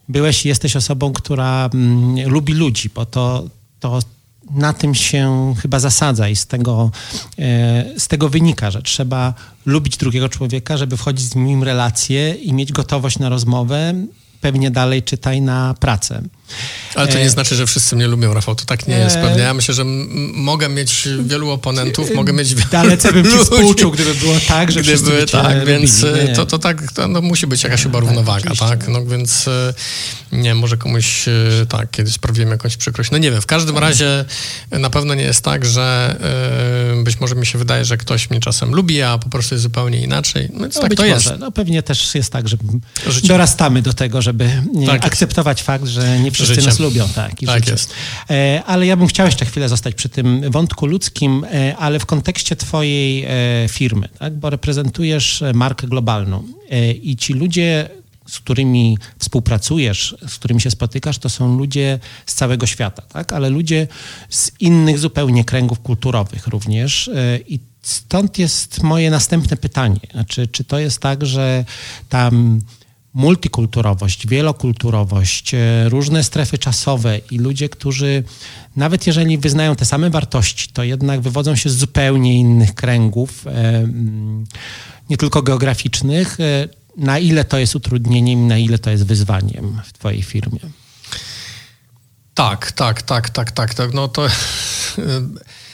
Speaker 2: byłeś i jesteś osobą, która mm, lubi ludzi, bo to, to na tym się chyba zasadza i z tego, e, z tego wynika, że trzeba lubić drugiego człowieka, żeby wchodzić z nim w relacje i mieć gotowość na rozmowę, pewnie dalej czytaj na pracę.
Speaker 3: Ale to nie e, znaczy, że wszyscy mnie lubią, Rafał. To tak nie jest pewnie. Ja myślę, że mogę mieć wielu oponentów, mogę mieć wielu
Speaker 2: Dalece bym ci współczuł, gdyby było tak, że gdyby, wszyscy
Speaker 3: tak, więc nie, nie. To, to tak, to, no, musi być jakaś chyba tak, równowaga, tak? tak? No więc e, nie, może komuś e, tak, kiedyś sprawiłem jakąś przykrość. No nie wiem, w każdym tak. razie na pewno nie jest tak, że być może mi się wydaje, że ktoś mnie czasem lubi, a po prostu jest zupełnie inaczej. No, no tak to jest.
Speaker 2: No pewnie też jest tak, że Życie. dorastamy do tego, żeby tak akceptować jest. fakt, że nie wszyscy Życie. nas lubią. Tak,
Speaker 3: i tak jest.
Speaker 2: E, ale ja bym chciał jeszcze chwilę zostać przy tym wątku ludzkim, e, ale w kontekście twojej e, firmy, tak? bo reprezentujesz markę globalną i ci ludzie, z którymi współpracujesz, z którymi się spotykasz, to są ludzie z całego świata, tak? ale ludzie z innych zupełnie kręgów kulturowych również. I stąd jest moje następne pytanie. Znaczy, czy to jest tak, że tam multikulturowość, wielokulturowość, e, różne strefy czasowe i ludzie, którzy nawet jeżeli wyznają te same wartości, to jednak wywodzą się z zupełnie innych kręgów, e, mm, nie tylko geograficznych. E, na ile to jest utrudnieniem, na ile to jest wyzwaniem w Twojej firmie?
Speaker 3: Tak, tak, tak, tak, tak. tak. No to [laughs]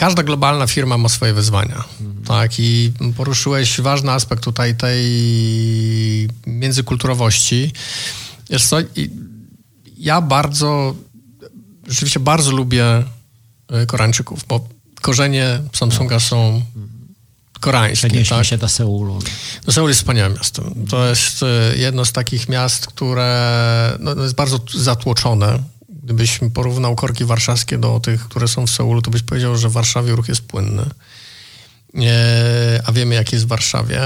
Speaker 3: każda globalna firma ma swoje wyzwania. Mhm. Tak, i poruszyłeś ważny aspekt tutaj tej międzykulturowości. Wiesz co, ja bardzo, rzeczywiście bardzo lubię e, Koreańczyków, bo korzenie Samsunga no. są koreańskie.
Speaker 2: Przenieśmy tak? się do Seulu.
Speaker 3: No Seul jest wspaniałym miastem. To jest e, jedno z takich miast, które no, jest bardzo zatłoczone Gdybyś porównał korki warszawskie do tych, które są w Seulu, to byś powiedział, że w Warszawie ruch jest płynny. A wiemy, jak jest w Warszawie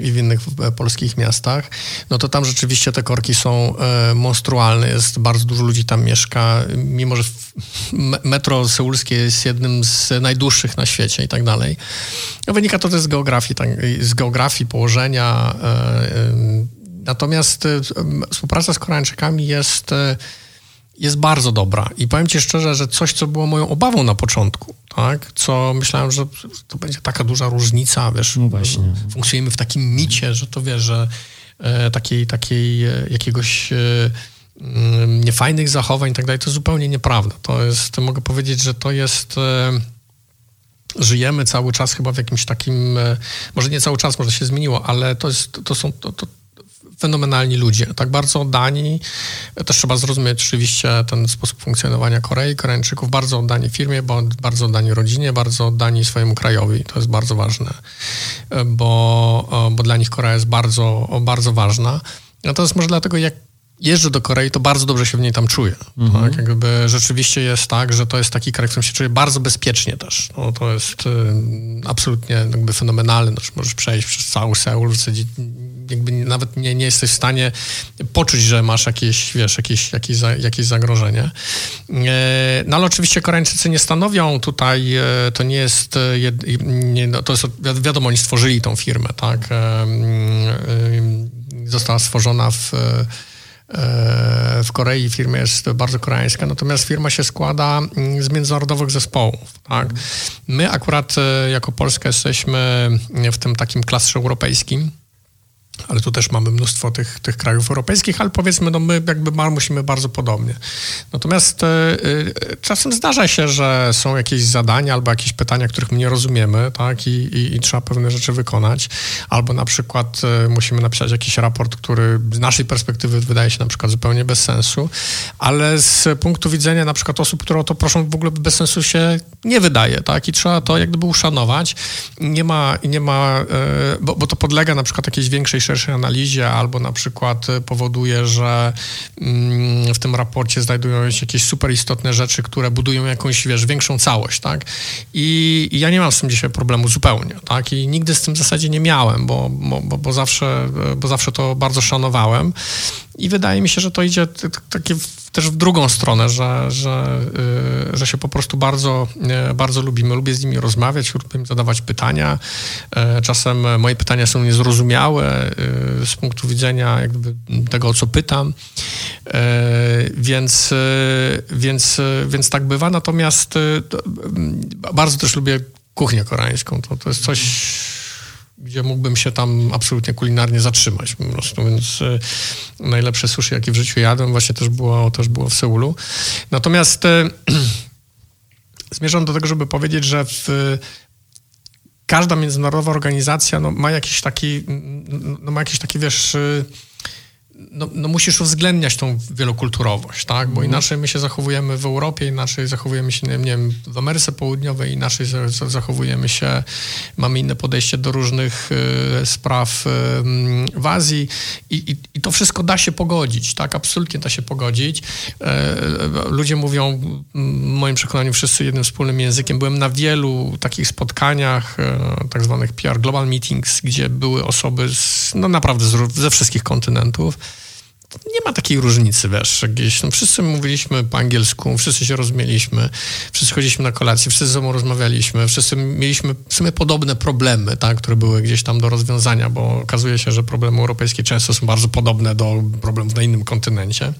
Speaker 3: i w innych polskich miastach, no to tam rzeczywiście te korki są e, monstrualne. Jest bardzo dużo ludzi tam mieszka, mimo że metro seulskie jest jednym z najdłuższych na świecie i tak dalej. No wynika to też z geografii, tak, z geografii położenia. E, natomiast e, współpraca z Koreańczykami jest jest bardzo dobra. I powiem ci szczerze, że coś, co było moją obawą na początku, tak, co myślałem, że to będzie taka duża różnica, wiesz, no funkcjonujemy w takim micie, że to wiesz, że e, takiej, takiej e, jakiegoś e, mm, niefajnych zachowań i tak dalej, to zupełnie nieprawda. To jest, mogę powiedzieć, że to jest e, żyjemy cały czas chyba w jakimś takim, e, może nie cały czas, może się zmieniło, ale to, jest, to są, to, to, fenomenalni ludzie, tak bardzo oddani. Też trzeba zrozumieć oczywiście ten sposób funkcjonowania Korei, Koreańczyków, bardzo oddani firmie, bardzo oddani rodzinie, bardzo oddani swojemu krajowi. To jest bardzo ważne, bo, bo dla nich Korea jest bardzo, bardzo ważna. Natomiast może dlatego, jak jeżdżę do Korei, to bardzo dobrze się w niej tam czuję. Mhm. Tak? Jakby rzeczywiście jest tak, że to jest taki kraj, w którym się czuję bardzo bezpiecznie też. No, to jest y, absolutnie jakby fenomenalne. No, możesz przejść przez cały Seul, jakby nawet nie, nie jesteś w stanie poczuć, że masz jakieś, wiesz, jakieś, jakieś, jakieś zagrożenie. No ale oczywiście Koreańczycy nie stanowią tutaj, to nie jest, nie, no, to jest, wiadomo, oni stworzyli tą firmę, tak, została stworzona w E, w Korei firma jest bardzo koreańska, natomiast firma się składa mm, z międzynarodowych zespołów. Tak? My akurat e, jako Polska jesteśmy w tym takim klastrze europejskim, ale tu też mamy mnóstwo tych, tych krajów europejskich, ale powiedzmy, no my jakby musimy bardzo podobnie. Natomiast y, y, czasem zdarza się, że są jakieś zadania albo jakieś pytania, których my nie rozumiemy, tak, i, i, i trzeba pewne rzeczy wykonać, albo na przykład y, musimy napisać jakiś raport, który z naszej perspektywy wydaje się na przykład zupełnie bez sensu, ale z punktu widzenia na przykład osób, które o to proszą, w ogóle bez sensu się nie wydaje, tak, i trzeba to jak gdyby uszanować. Nie ma, nie ma bo, bo to podlega na przykład jakiejś większej szerszej analizie, albo na przykład y, powoduje, że mm, w tym raporcie znajdują się jakieś super istotne rzeczy, które budują jakąś, wiesz, większą całość, tak? I, i ja nie mam z tym dzisiaj problemu zupełnie, tak? I nigdy z tym w zasadzie nie miałem, bo, bo, bo, zawsze, bo zawsze to bardzo szanowałem. I wydaje mi się, że to idzie takie też w drugą stronę, że, że, y, że się po prostu bardzo, y, bardzo lubimy. Lubię z nimi rozmawiać, lubię zadawać pytania. Y, czasem moje pytania są niezrozumiałe z punktu widzenia jakby tego, o co pytam. Więc, więc, więc tak bywa. Natomiast bardzo też lubię kuchnię koreańską. To, to jest coś gdzie mógłbym się tam absolutnie kulinarnie zatrzymać po prostu, więc y, najlepsze sushi, jakie w życiu jadłem, właśnie też było, też było w Seulu. Natomiast y, [clears throat] zmierzam do tego, żeby powiedzieć, że w, każda międzynarodowa organizacja no, ma jakiś taki, no, ma jakiś taki, wiesz... Y, no, no, musisz uwzględniać tą wielokulturowość, tak? Bo mm. inaczej my się zachowujemy w Europie, inaczej zachowujemy się, nie wiem, w Ameryce Południowej, inaczej zachowujemy się, mamy inne podejście do różnych y, spraw y, w Azji i, i, i, to wszystko da się pogodzić, tak? Absolutnie da się pogodzić. Y, ludzie mówią, w moim przekonaniu, wszyscy jednym wspólnym językiem. Byłem na wielu takich spotkaniach, tak zwanych PR Global Meetings, gdzie były osoby z, no naprawdę z, ze wszystkich kontynentów nie ma takiej różnicy, wiesz, gdzieś, no wszyscy mówiliśmy po angielsku, wszyscy się rozumieliśmy, wszyscy chodziliśmy na kolację, wszyscy ze sobą rozmawialiśmy, wszyscy mieliśmy w sumie podobne problemy, tak, które były gdzieś tam do rozwiązania, bo okazuje się, że problemy europejskie często są bardzo podobne do problemów na innym kontynencie.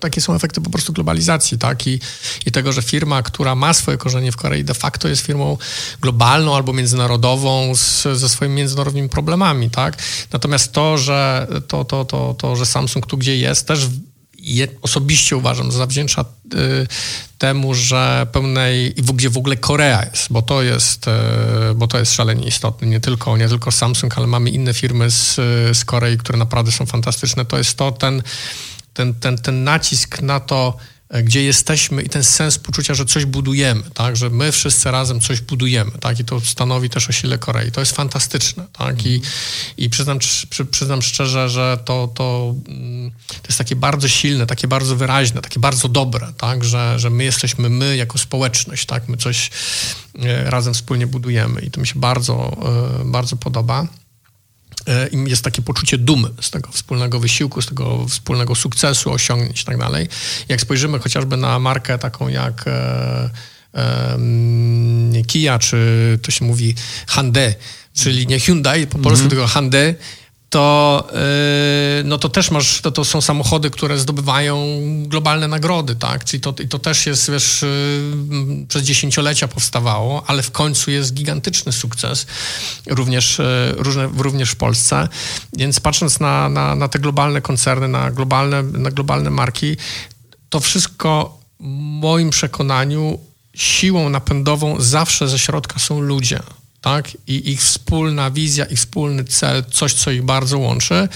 Speaker 3: Takie są efekty po prostu globalizacji, tak? I, I tego, że firma, która ma swoje korzenie w Korei, de facto jest firmą globalną albo międzynarodową z, ze swoimi międzynarodowymi problemami, tak? Natomiast to, że, to, to, to, to, że Samsung tu gdzie jest, też je, osobiście uważam, że zawdzięcza y, temu, że pełnej, gdzie w ogóle Korea jest, bo to jest, y, bo to jest szalenie istotne. Nie tylko, nie tylko Samsung, ale mamy inne firmy z, z Korei, które naprawdę są fantastyczne. To jest to, ten ten, ten, ten nacisk na to, e, gdzie jesteśmy i ten sens poczucia, że coś budujemy, tak, że my wszyscy razem coś budujemy, tak, i to stanowi też o sile Korei. To jest fantastyczne, tak, i, i przyznam, przy, przyznam szczerze, że to, to, mm, to jest takie bardzo silne, takie bardzo wyraźne, takie bardzo dobre, tak, że, że my jesteśmy my jako społeczność, tak, my coś e, razem wspólnie budujemy i to mi się bardzo, e, bardzo podoba. E, im jest takie poczucie dumy z tego wspólnego wysiłku, z tego wspólnego sukcesu, osiągnięć i tak dalej. Jak spojrzymy chociażby na markę taką jak e, e, Kia, czy to się mówi Hyundai, czyli nie Hyundai po polsku, mm -hmm. tylko Hyundai, to, yy, no to też masz, to, to są samochody, które zdobywają globalne nagrody, tak? Czyli to, to też jest, wiesz, yy, przez dziesięciolecia powstawało, ale w końcu jest gigantyczny sukces, również, różne, również w Polsce. Więc patrząc na, na, na te globalne koncerny, na globalne, na globalne marki, to wszystko w moim przekonaniu siłą napędową zawsze ze środka są ludzie tak? I ich wspólna wizja, ich wspólny cel, coś, co ich bardzo łączy.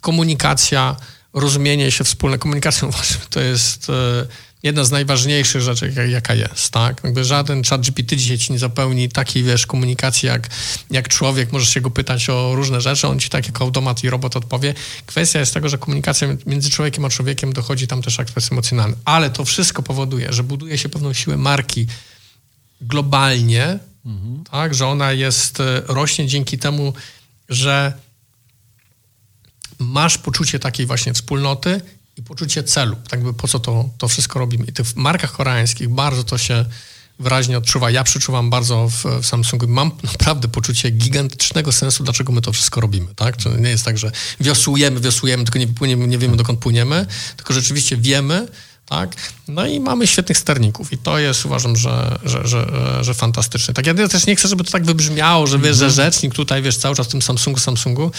Speaker 3: Komunikacja, rozumienie się wspólne. Komunikacja [laughs] to jest e, jedna z najważniejszych rzeczy, jaka jest, tak? Jakby żaden chat GPT dzisiaj ci nie zapełni takiej, wiesz, komunikacji jak, jak człowiek. Możesz się go pytać o różne rzeczy, on ci tak jak automat i robot odpowie. Kwestia jest tego, że komunikacja między człowiekiem a człowiekiem dochodzi tam też aspekt emocjonalny. Ale to wszystko powoduje, że buduje się pewną siłę marki globalnie, tak, że ona jest, e, rośnie dzięki temu, że masz poczucie takiej właśnie wspólnoty i poczucie celu, tak by po co to, to wszystko robimy. I w markach koreańskich bardzo to się wyraźnie odczuwa. Ja przeczuwam bardzo w, w Samsungu. Mam naprawdę poczucie gigantycznego sensu, dlaczego my to wszystko robimy. Tak? To nie jest tak, że wiosłujemy, wiosłujemy, tylko nie, płyniemy, nie wiemy, dokąd płyniemy, tylko rzeczywiście wiemy, tak? No i mamy świetnych sterników i to jest uważam, że, że, że, że fantastyczne. Tak, ja też nie chcę, żeby to tak wybrzmiało, że wiesz, że mhm. rzecznik tutaj, wiesz, cały czas w tym Samsungu, Samsungu,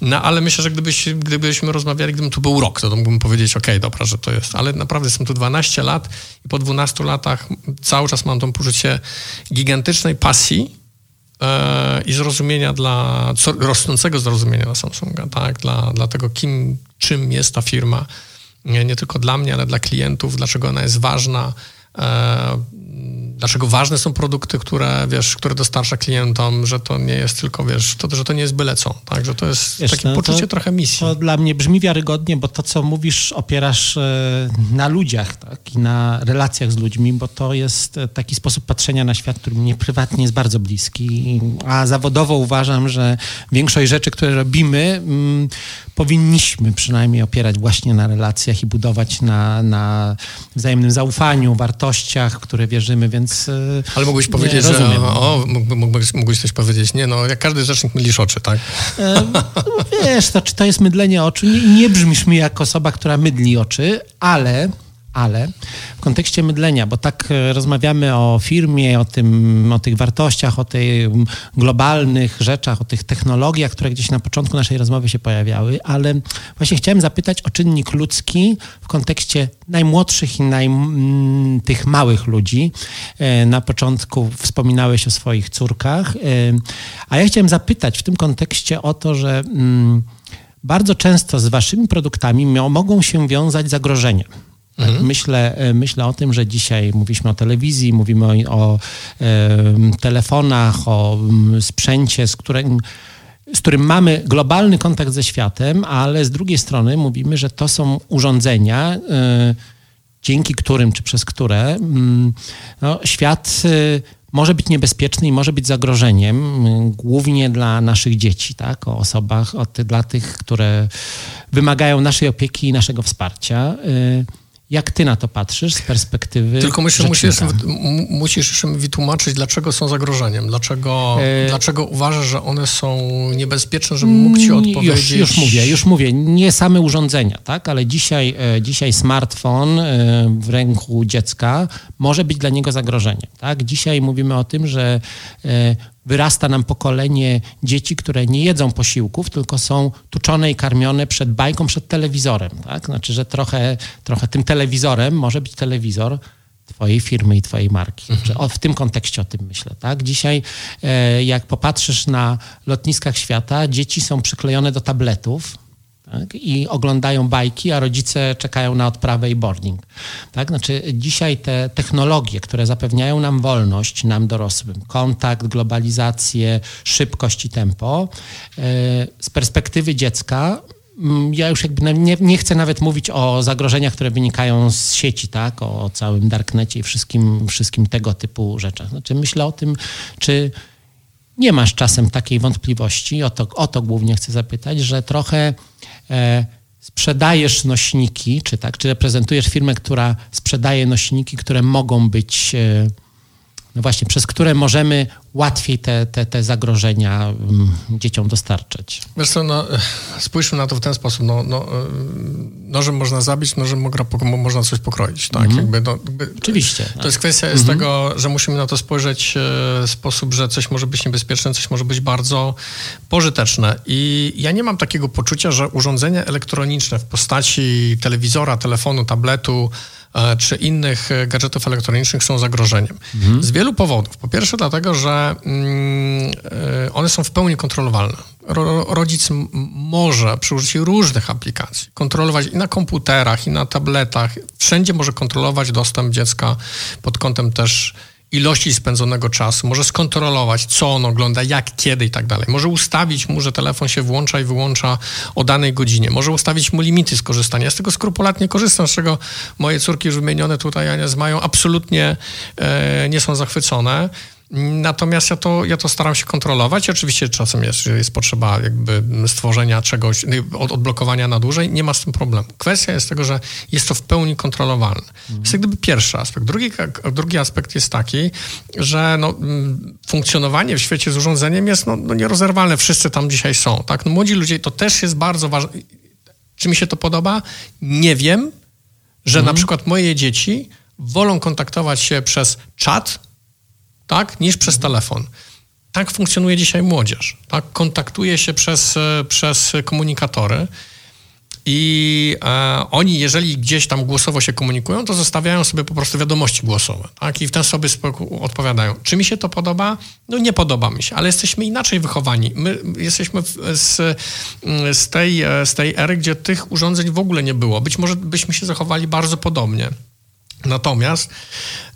Speaker 3: no ale myślę, że gdybyś, gdybyśmy rozmawiali, gdybym tu był rok, to mógłbym powiedzieć, okej, okay, dobra, że to jest, ale naprawdę jestem tu 12 lat i po 12 latach cały czas mam to poczucie gigantycznej pasji e, i zrozumienia dla, rosnącego zrozumienia dla Samsunga, tak, dla, dla tego, kim, czym jest ta firma, nie, tylko dla mnie, ale dla klientów, dlaczego ona jest ważna, e, dlaczego ważne są produkty, które, wiesz, które dostarcza klientom, że to nie jest tylko, wiesz, to, że to nie jest byle co, tak, że to jest wiesz, takie no, poczucie to, trochę misji.
Speaker 2: To dla mnie brzmi wiarygodnie, bo to, co mówisz, opierasz e, na ludziach, tak, i na relacjach z ludźmi, bo to jest e, taki sposób patrzenia na świat, który mnie prywatnie jest bardzo bliski, a zawodowo uważam, że większość rzeczy, które robimy, mm, powinniśmy przynajmniej opierać właśnie na relacjach i budować na, na wzajemnym zaufaniu, wartościach, w które wierzymy, więc e,
Speaker 3: Ale mógłbyś powiedzieć, że o, mógłbyś, mógłbyś coś powiedzieć, nie no, jak każdy rzecznik mylisz oczy, tak?
Speaker 2: E, wiesz, to, czy to jest mydlenie oczu? Nie, nie brzmisz mi jak osoba, która mydli oczy, ale ale w kontekście mydlenia, bo tak e, rozmawiamy o firmie, o, tym, o tych wartościach, o tych globalnych rzeczach, o tych technologiach, które gdzieś na początku naszej rozmowy się pojawiały, ale właśnie chciałem zapytać o czynnik ludzki w kontekście najmłodszych i naj, tych małych ludzi. E, na początku wspominałeś o swoich córkach, e, a ja chciałem zapytać w tym kontekście o to, że bardzo często z waszymi produktami mogą się wiązać zagrożenia. Mhm. Myślę, e, myślę o tym, że dzisiaj mówiliśmy o telewizji, mówimy o, o e, telefonach, o sprzęcie, z którym z którym mamy globalny kontakt ze światem, ale z drugiej strony mówimy, że to są urządzenia, y, dzięki którym czy przez które y, no, świat y, może być niebezpieczny i może być zagrożeniem, głównie dla naszych dzieci, tak? o osobach, o ty, dla tych, które wymagają naszej opieki i naszego wsparcia. Jak ty na to patrzysz z perspektywy
Speaker 3: Tylko myślę, musisz, musisz jeszcze mi wytłumaczyć, dlaczego są zagrożeniem, dlaczego, e... dlaczego uważasz, że one są niebezpieczne, żebym mógł ci mm, odpowiedzieć.
Speaker 2: Już, już mówię, już mówię, nie same urządzenia, tak, ale dzisiaj, e, dzisiaj smartfon e, w ręku dziecka może być dla niego zagrożeniem, tak. Dzisiaj mówimy o tym, że e, wyrasta nam pokolenie dzieci, które nie jedzą posiłków, tylko są tuczone i karmione przed bajką, przed telewizorem. Tak? Znaczy, że trochę, trochę tym telewizorem może być telewizor twojej firmy i twojej marki. Mhm. O, w tym kontekście o tym myślę. Tak? Dzisiaj e, jak popatrzysz na lotniskach świata, dzieci są przyklejone do tabletów, tak? i oglądają bajki, a rodzice czekają na odprawę i boarding. Tak? Znaczy dzisiaj te technologie, które zapewniają nam wolność, nam dorosłym, kontakt, globalizację, szybkość i tempo, e, z perspektywy dziecka mm, ja już jakby nie, nie, chcę nawet mówić o zagrożeniach, które wynikają z sieci, tak, o całym darknecie i wszystkim, wszystkim tego typu rzeczach. Znaczy myślę o tym, czy nie masz czasem takiej wątpliwości, o to, o to głównie chcę zapytać, że trochę sprzedajesz nośniki, czy tak, czy reprezentujesz firmę, która sprzedaje nośniki, które mogą być e, no właśnie, przez które możemy łatwiej te, te, te zagrożenia mm, dzieciom dostarczać.
Speaker 3: Wiesz co, no, spójrzmy na to w ten sposób. No, no, e, nożem można zabić, nożem można coś pokroić. Tak? Mm. Jakby, no, jakby,
Speaker 2: Oczywiście.
Speaker 3: To tak. jest kwestia mm -hmm. tego, że musimy na to spojrzeć e, w sposób, że coś może być niebezpieczne, coś może być bardzo pożyteczne. I ja nie mam takiego poczucia, że urządzenia elektroniczne w postaci telewizora, telefonu, tabletu, E, czy innych e, gadżetów elektronicznych są zagrożeniem. Mhm. Z wielu powodów. Po pierwsze dlatego, że mm, e, one są w pełni kontrolowalne. rodzic może przy użyciu różnych aplikacji kontrolować i na komputerach, i na tabletach. Wszędzie może kontrolować dostęp dziecka pod kątem też ilości spędzonego czasu, może skontrolować, co on ogląda, jak, kiedy i tak dalej. Może ustawić mu, że telefon się włącza i wyłącza o danej godzinie. Może ustawić mu limity skorzystania. Ja z tego skrupulatnie korzystam, z czego moje córki już wymienione tutaj, Ania, mają absolutnie e, nie są zachwycone. Natomiast ja to, ja to staram się kontrolować. Oczywiście czasem jest, jest potrzeba jakby stworzenia czegoś, od, odblokowania na dłużej, nie ma z tym problemu. Kwestia jest tego, że jest to w pełni kontrolowalne. Mhm. To jest jak gdyby pierwszy aspekt. Drugi, drugi aspekt jest taki, że no, funkcjonowanie w świecie z urządzeniem jest no, no nierozerwalne. Wszyscy tam dzisiaj są. Tak? No, młodzi ludzie, to też jest bardzo ważne. Czy mi się to podoba? Nie wiem, że mhm. na przykład moje dzieci wolą kontaktować się przez czat, tak, niż przez telefon. Tak funkcjonuje dzisiaj młodzież. Tak? Kontaktuje się przez, e, przez komunikatory. I e, oni, jeżeli gdzieś tam głosowo się komunikują, to zostawiają sobie po prostu wiadomości głosowe. Tak? I w ten sobie odpowiadają. Czy mi się to podoba? No nie podoba mi się, ale jesteśmy inaczej wychowani. My jesteśmy z, z, tej, e, z tej ery, gdzie tych urządzeń w ogóle nie było. Być może byśmy się zachowali bardzo podobnie. Natomiast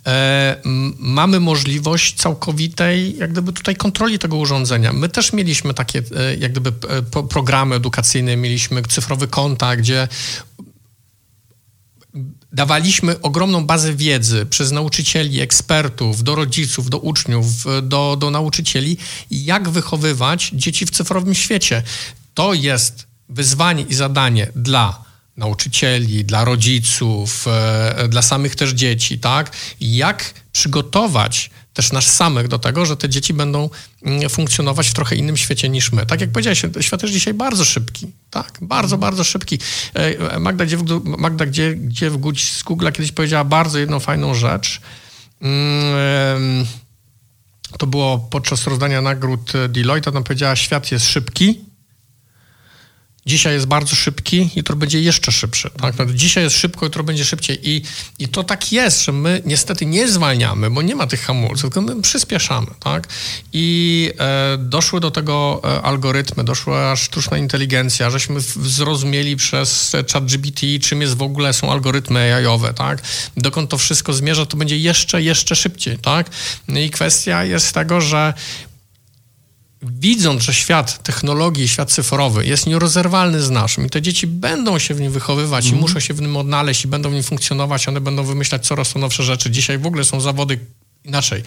Speaker 3: e, mamy możliwość całkowitej, jak gdyby tutaj kontroli tego urządzenia. My też mieliśmy takie, e, jak gdyby e, programy edukacyjne, mieliśmy cyfrowy kontakt, gdzie dawaliśmy ogromną bazę wiedzy przez nauczycieli, ekspertów, do rodziców, do uczniów, do, do nauczycieli, jak wychowywać dzieci w cyfrowym świecie. To jest wyzwanie i zadanie dla nauczycieli, dla rodziców, e, dla samych też dzieci, tak? Jak przygotować też nas samych do tego, że te dzieci będą mm, funkcjonować w trochę innym świecie niż my. Tak jak powiedziałeś, świat jest dzisiaj bardzo szybki, tak? Bardzo, bardzo szybki. E, Magda, gdzie, Magda gdzie, gdzie w z Google kiedyś powiedziała bardzo jedną fajną rzecz. Mm, to było podczas rozdania nagród Deloitte, ona powiedziała, świat jest szybki, Dzisiaj jest bardzo szybki, jutro będzie jeszcze szybszy. Tak? No, dzisiaj jest szybko, jutro będzie szybciej. I, I to tak jest, że my niestety nie zwalniamy, bo nie ma tych hamulców, tylko my przyspieszamy. Tak? I e, doszły do tego e, algorytmy, doszła sztuczna inteligencja, żeśmy zrozumieli przez ChatGPT, czym jest w ogóle są algorytmy AI-owe. Tak? Dokąd to wszystko zmierza, to będzie jeszcze, jeszcze szybciej. Tak? No I kwestia jest tego, że widząc, że świat technologii, świat cyfrowy jest nierozerwalny z naszym i te dzieci będą się w nim wychowywać mm. i mhm. muszą się w nim odnaleźć i będą w nim funkcjonować, one będą wymyślać coraz to nowsze rzeczy. Dzisiaj w ogóle są zawody inaczej.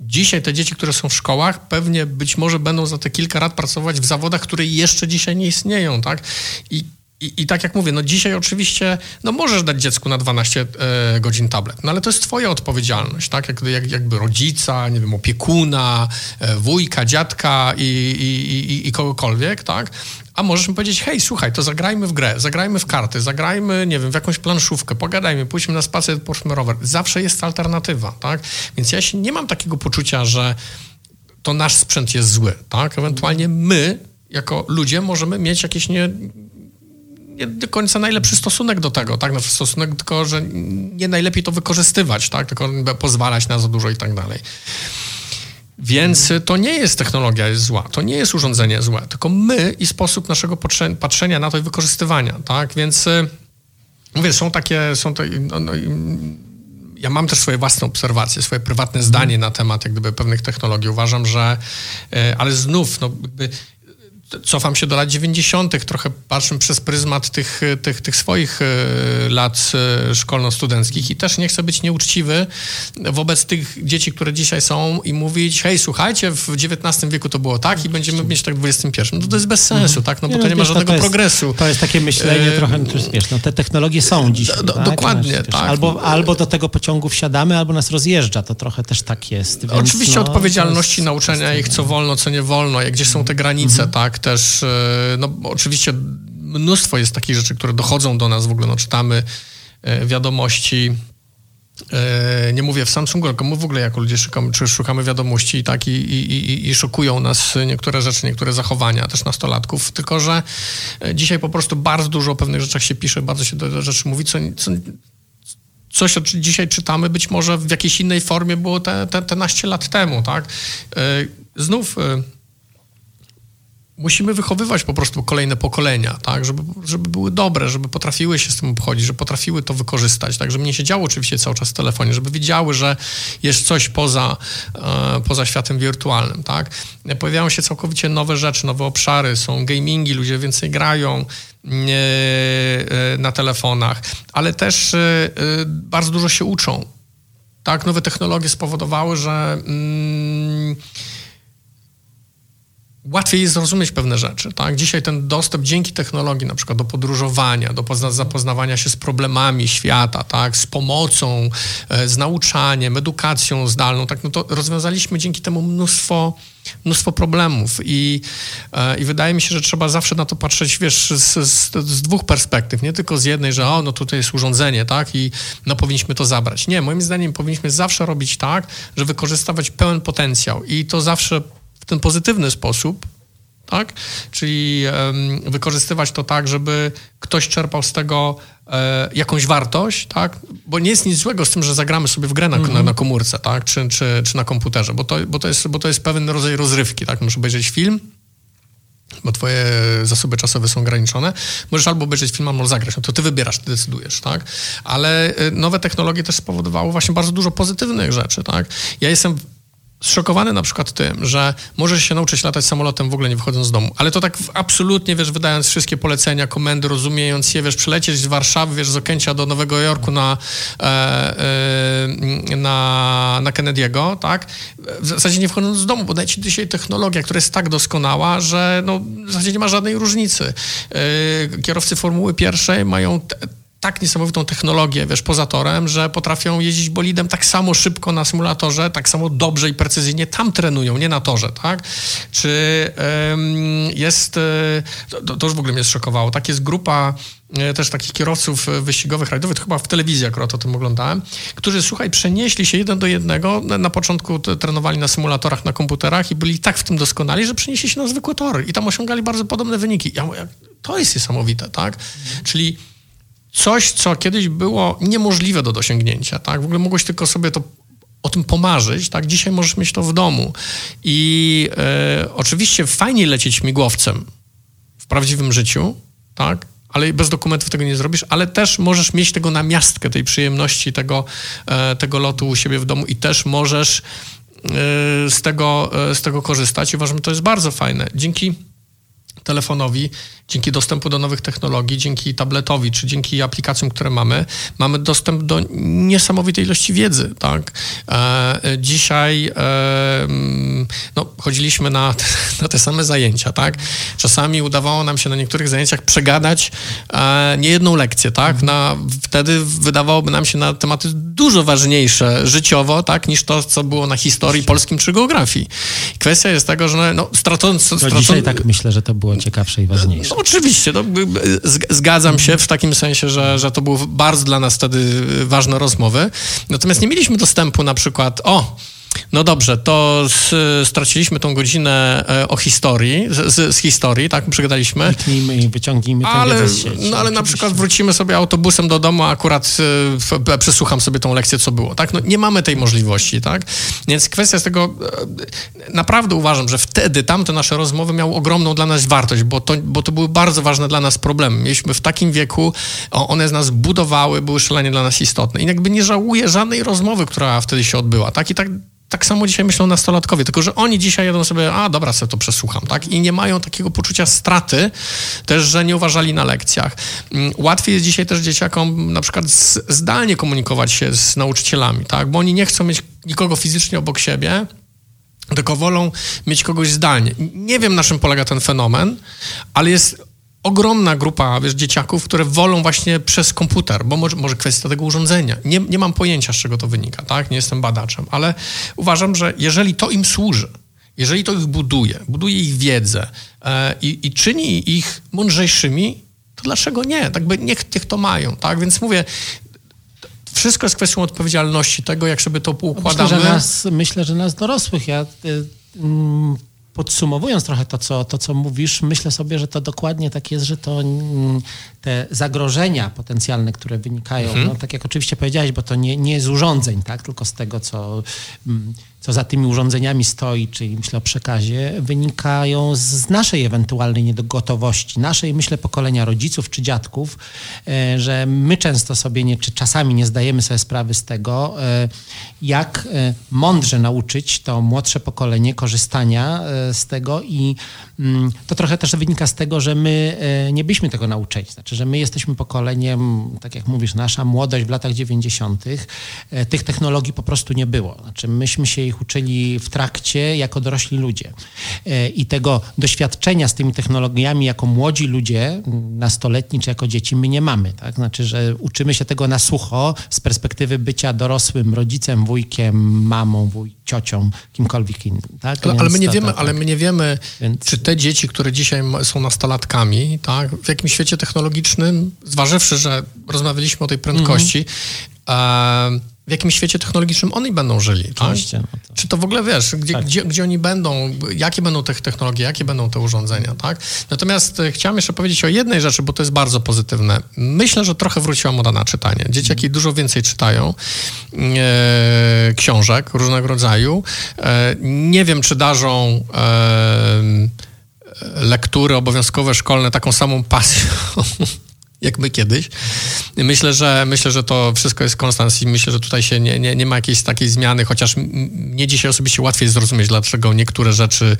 Speaker 3: Dzisiaj te dzieci, które są w szkołach, pewnie być może będą za te kilka lat pracować w zawodach, które jeszcze dzisiaj nie istnieją, tak? I i, I, tak jak mówię, no dzisiaj oczywiście, no możesz dać dziecku na 12 e, godzin tablet, no ale to jest twoja odpowiedzialność, tak? Jak, jak, jakby rodzica, nie wiem, opiekuna, e, wujka, dziadka i, i, i, kogokolwiek, tak? A możesz mi powiedzieć, hej, słuchaj, to zagrajmy w grę, zagrajmy w karty, zagrajmy, nie wiem, w jakąś planszówkę, pogadajmy, pójdźmy na spacer, poszmy rower. Zawsze jest alternatywa, tak? Więc ja się nie mam takiego poczucia, że to nasz sprzęt jest zły, tak? Ewentualnie my, jako ludzie, możemy mieć jakieś nie nie do końca najlepszy stosunek do tego, tak? No, stosunek tylko, że nie najlepiej to wykorzystywać, tak? Tylko pozwalać na za dużo i tak dalej. Więc to nie jest technologia jest zła, to nie jest urządzenie złe, tylko my i sposób naszego patrzenia na to i wykorzystywania, tak? Więc y, mówię, są takie, są to, no, no, ja mam też swoje własne obserwacje, swoje prywatne zdanie na temat jak gdyby pewnych technologii. Uważam, że, y, ale znów, no, cofam się do lat 90., trochę patrzę przez pryzmat tych, tych, tych swoich e, lat e, szkolno-studenckich i też nie chcę być nieuczciwy wobec tych dzieci, które dzisiaj są i mówić, hej, słuchajcie, w XIX wieku to było tak i będziemy mieć tak w XXI. No to jest bez sensu, mhm. tak? No bo nie, to no, nie ma żadnego to jest, progresu.
Speaker 2: To jest takie myślenie e... trochę, no, wiesz, no te technologie są dziś. Do,
Speaker 3: tak? Dokładnie, tak.
Speaker 2: Albo, albo do tego pociągu wsiadamy, albo nas rozjeżdża, to trochę też tak jest. Więc,
Speaker 3: Oczywiście no, odpowiedzialności jest, nauczenia ich, co wolno, co nie wolno, jak gdzie są te granice, mhm. tak? Też, e, no oczywiście mnóstwo jest takich rzeczy, które dochodzą do nas, w ogóle no, czytamy e, wiadomości, e, nie mówię w Samsungu, tylko my w ogóle jako ludzie szukamy, czy szukamy wiadomości tak, i, i, i, i szokują nas niektóre rzeczy, niektóre zachowania też nastolatków, tylko że dzisiaj po prostu bardzo dużo o pewnych rzeczach się pisze, bardzo się do rzeczy mówi, co, co coś, co dzisiaj czytamy, być może w jakiejś innej formie było te, te, te naście lat temu, tak? Znów musimy wychowywać po prostu kolejne pokolenia, tak, żeby, żeby były dobre, żeby potrafiły się z tym obchodzić, żeby potrafiły to wykorzystać, tak, żeby nie siedziało oczywiście cały czas w telefonie, żeby wiedziały, że jest coś poza, e, poza światem wirtualnym, tak. Pojawiają się całkowicie nowe rzeczy, nowe obszary, są gamingi, ludzie więcej grają, e, e, na telefonach, ale też e, bardzo dużo się uczą tak, nowe technologie spowodowały, że mm, łatwiej jest zrozumieć pewne rzeczy. Tak? Dzisiaj ten dostęp dzięki technologii, na przykład do podróżowania, do pozna- zapoznawania się z problemami świata, tak? z pomocą, e, z nauczaniem, edukacją zdalną, tak? no to rozwiązaliśmy dzięki temu mnóstwo, mnóstwo problemów I, e, i wydaje mi się, że trzeba zawsze na to patrzeć, wiesz, z, z, z dwóch perspektyw, nie tylko z jednej, że o, no tutaj jest urządzenie, tak, i no powinniśmy to zabrać. Nie, moim zdaniem powinniśmy zawsze robić tak, że wykorzystywać pełen potencjał i to zawsze ten pozytywny sposób, tak? Czyli um, wykorzystywać to tak, żeby ktoś czerpał z tego e, jakąś wartość, tak? Bo nie jest nic złego z tym, że zagramy sobie w grę na, mm -hmm. na, na, komórce, tak? Czy, czy, czy na komputerze, bo to, bo, to jest, bo to jest pewien rodzaj rozrywki, tak? Możesz obejrzeć film, bo twoje zasoby czasowe są ograniczone, możesz albo obejrzeć film, albo zagrać. No to ty wybierasz, ty decydujesz, tak? Ale e, nowe technologie też spowodowały właśnie bardzo dużo pozytywnych rzeczy, tak? Ja jestem zszokowany na przykład tym, że możesz się nauczyć latać samolotem w ogóle nie wychodząc z domu, ale to tak absolutnie, wiesz, wydając wszystkie polecenia, komendy, rozumiejąc je, wiesz, przylecieć z Warszawy, wiesz, z Okęcia do Nowego Jorku na, e, e, na, na Kennedy'ego, tak? W zasadzie nie wchodząc z domu, bo daje ci dzisiaj technologia, która jest tak doskonała, że no, w zasadzie nie ma żadnej różnicy. E, kierowcy Formuły pierwszej mają tak niesamowitą technologię, wiesz, poza torem, że potrafią jeździć bolidem tak samo szybko na symulatorze, tak samo dobrze i precyzyjnie tam trenują, nie na torze, tak? Czy ym, jest, y, to, to, już w ogóle mnie zszokowało, tak jest grupa y, też takich kierowców wyścigowych, rajdowych, chyba w telewizji akurat o tym oglądałem, którzy, słuchaj, przenieśli się jeden do jednego, na początku trenowali na symulatorach, na komputerach i byli tak w tym doskonali, że przenieśli się na zwykłe tory i tam osiągali bardzo podobne wyniki. Ja mówię, to jest niesamowite, tak? Czyli coś, co kiedyś było niemożliwe do dosięgnięcia, tak? W ogóle mogłeś tylko sobie to o tym pomarzyć, tak? Dzisiaj możesz mieć to w domu. I e, oczywiście fajnie lecieć śmigłowcem w prawdziwym życiu, tak? Ale bez dokumentów tego nie zrobisz, ale też możesz mieć tego na miastkę, tej przyjemności tego, e, tego lotu u siebie w domu i też możesz e, z, tego, z tego korzystać. Uważam, że to jest bardzo fajne. Dzięki telefonowi dzięki dostępu do nowych technologii, dzięki tabletowi czy dzięki aplikacjom, które mamy, mamy dostęp do niesamowitej ilości wiedzy. Tak? E, dzisiaj e, mm, no, chodziliśmy na te, [laughs] na te same zajęcia. Tak? Czasami udawało nam się na niektórych zajęciach przegadać e, niejedną lekcję. Tak? Na, wtedy wydawałoby nam się na tematy dużo ważniejsze życiowo tak? niż to, co było na historii polskim czy geografii. Kwestia jest tego, że no, stracąc...
Speaker 2: No, dzisiaj tak myślę, że to było ciekawsze i ważniejsze.
Speaker 3: No, oczywiście, no, zgadzam się w takim sensie, że, że to były bardzo dla nas wtedy ważne rozmowy. Natomiast nie mieliśmy dostępu na przykład, o, no dobrze, to z, straciliśmy tą godzinę e, o historii, z, z historii, tak, przegadaliśmy.
Speaker 2: Kliknijmy i wyciągnijmy tę
Speaker 3: ale,
Speaker 2: z sieci.
Speaker 3: No ale na przykład wrócimy sobie autobusem do domu, a akurat e, przesłucham sobie tą lekcję, co było, tak? No nie mamy tej możliwości, tak? Więc kwestia z tego, e, naprawdę uważam, że wtedy tamte nasze rozmowy miały ogromną dla nas wartość, bo to, bo to były bardzo ważne dla nas problemy. Mieliśmy w takim wieku, one z nas budowały, były szalenie dla nas istotne. I jakby nie żałuję żadnej rozmowy, która wtedy się odbyła, tak? I tak tak samo dzisiaj myślą nastolatkowie, tylko że oni dzisiaj jadą sobie, a dobra, sobie to przesłucham, tak? I nie mają takiego poczucia straty, też, że nie uważali na lekcjach. Mm, łatwiej jest dzisiaj też dzieciakom na przykład zdalnie komunikować się z nauczycielami, tak? Bo oni nie chcą mieć nikogo fizycznie obok siebie, tylko wolą mieć kogoś zdalnie. Nie wiem, na czym polega ten fenomen, ale jest ogromna grupa wiesz, dzieciaków, które wolą właśnie przez komputer, bo może, może kwestia tego urządzenia. Nie, nie mam pojęcia, z czego to wynika, tak? Nie jestem badaczem, ale uważam, że jeżeli to im służy, jeżeli to ich buduje, buduje ich wiedzę e, i, i czyni ich mądrzejszymi, to dlaczego nie? Tak by niech, niech to mają, tak? Więc mówię, wszystko jest kwestią odpowiedzialności tego, jak sobie to poukładamy.
Speaker 2: Myślę, że nas, myślę, że nas dorosłych, ja... Y, y, podsumowując trochę to co, to, co mówisz, myślę sobie, że to dokładnie tak jest, że to mm, te zagrożenia potencjalne, które wynikają, mhm. no, tak jak oczywiście powiedziałeś, bo to nie, nie z urządzeń, tak, tylko z tego, co, mm, co za tymi urządzeniami stoi, czyli myślę o przekazie, wynikają z naszej ewentualnej niegotowości, naszej, myślę, pokolenia rodziców czy dziadków, e, że my często sobie nie, czy czasami nie zdajemy sobie sprawy z tego, e, jak e, mądrze nauczyć to młodsze pokolenie korzystania z tego i mm, to trochę też wynika z tego, że my nie byliśmy tego nauczeni. Znaczy, że my jesteśmy pokoleniem, tak jak mówisz, nasza młodość w latach 90. tych technologii po prostu nie było. Znaczy, myśmy się ich uczyli w trakcie jako dorośli ludzie. I tego doświadczenia z tymi technologiami jako młodzi ludzie, nastoletni czy jako dzieci, my nie mamy. Tak? Znaczy, że uczymy się tego na sucho z perspektywy bycia dorosłym rodzicem, wujkiem, mamą, wuj, ciocią, kimkolwiek innym. Tak?
Speaker 3: Ale, ale, my nie to, wiemy, to, ale tak. my nie wiemy, Więc... czy te dzieci, które dzisiaj są nastolatkami, tak, w jakim świecie technologicznym, zważywszy, że rozmawialiśmy o tej prędkości, mm -hmm. e w jakim świecie technologicznym oni będą żyli. Tak? Oczywiście. Tak? No to... Czy to w ogóle wiesz, gdzie, tak. gdzie, gdzie, oni będą, jakie będą te technologie, jakie będą te urządzenia, tak? Natomiast e, chciałem jeszcze powiedzieć o jednej rzeczy, bo to jest bardzo pozytywne. Myślę, że trochę wróciła moda na czytanie. Dzieciaki mm. dużo więcej czytają e, książek różnego rodzaju. E, nie wiem, czy darzą e, lektury obowiązkowe szkolne taką samą pasją [laughs] jak my kiedyś. Myślę, że myślę, że to wszystko jest konstans i myślę, że tutaj się nie, nie, nie ma jakiejś takiej zmiany, chociaż mnie dzisiaj osobiście łatwiej zrozumieć, dlaczego niektóre rzeczy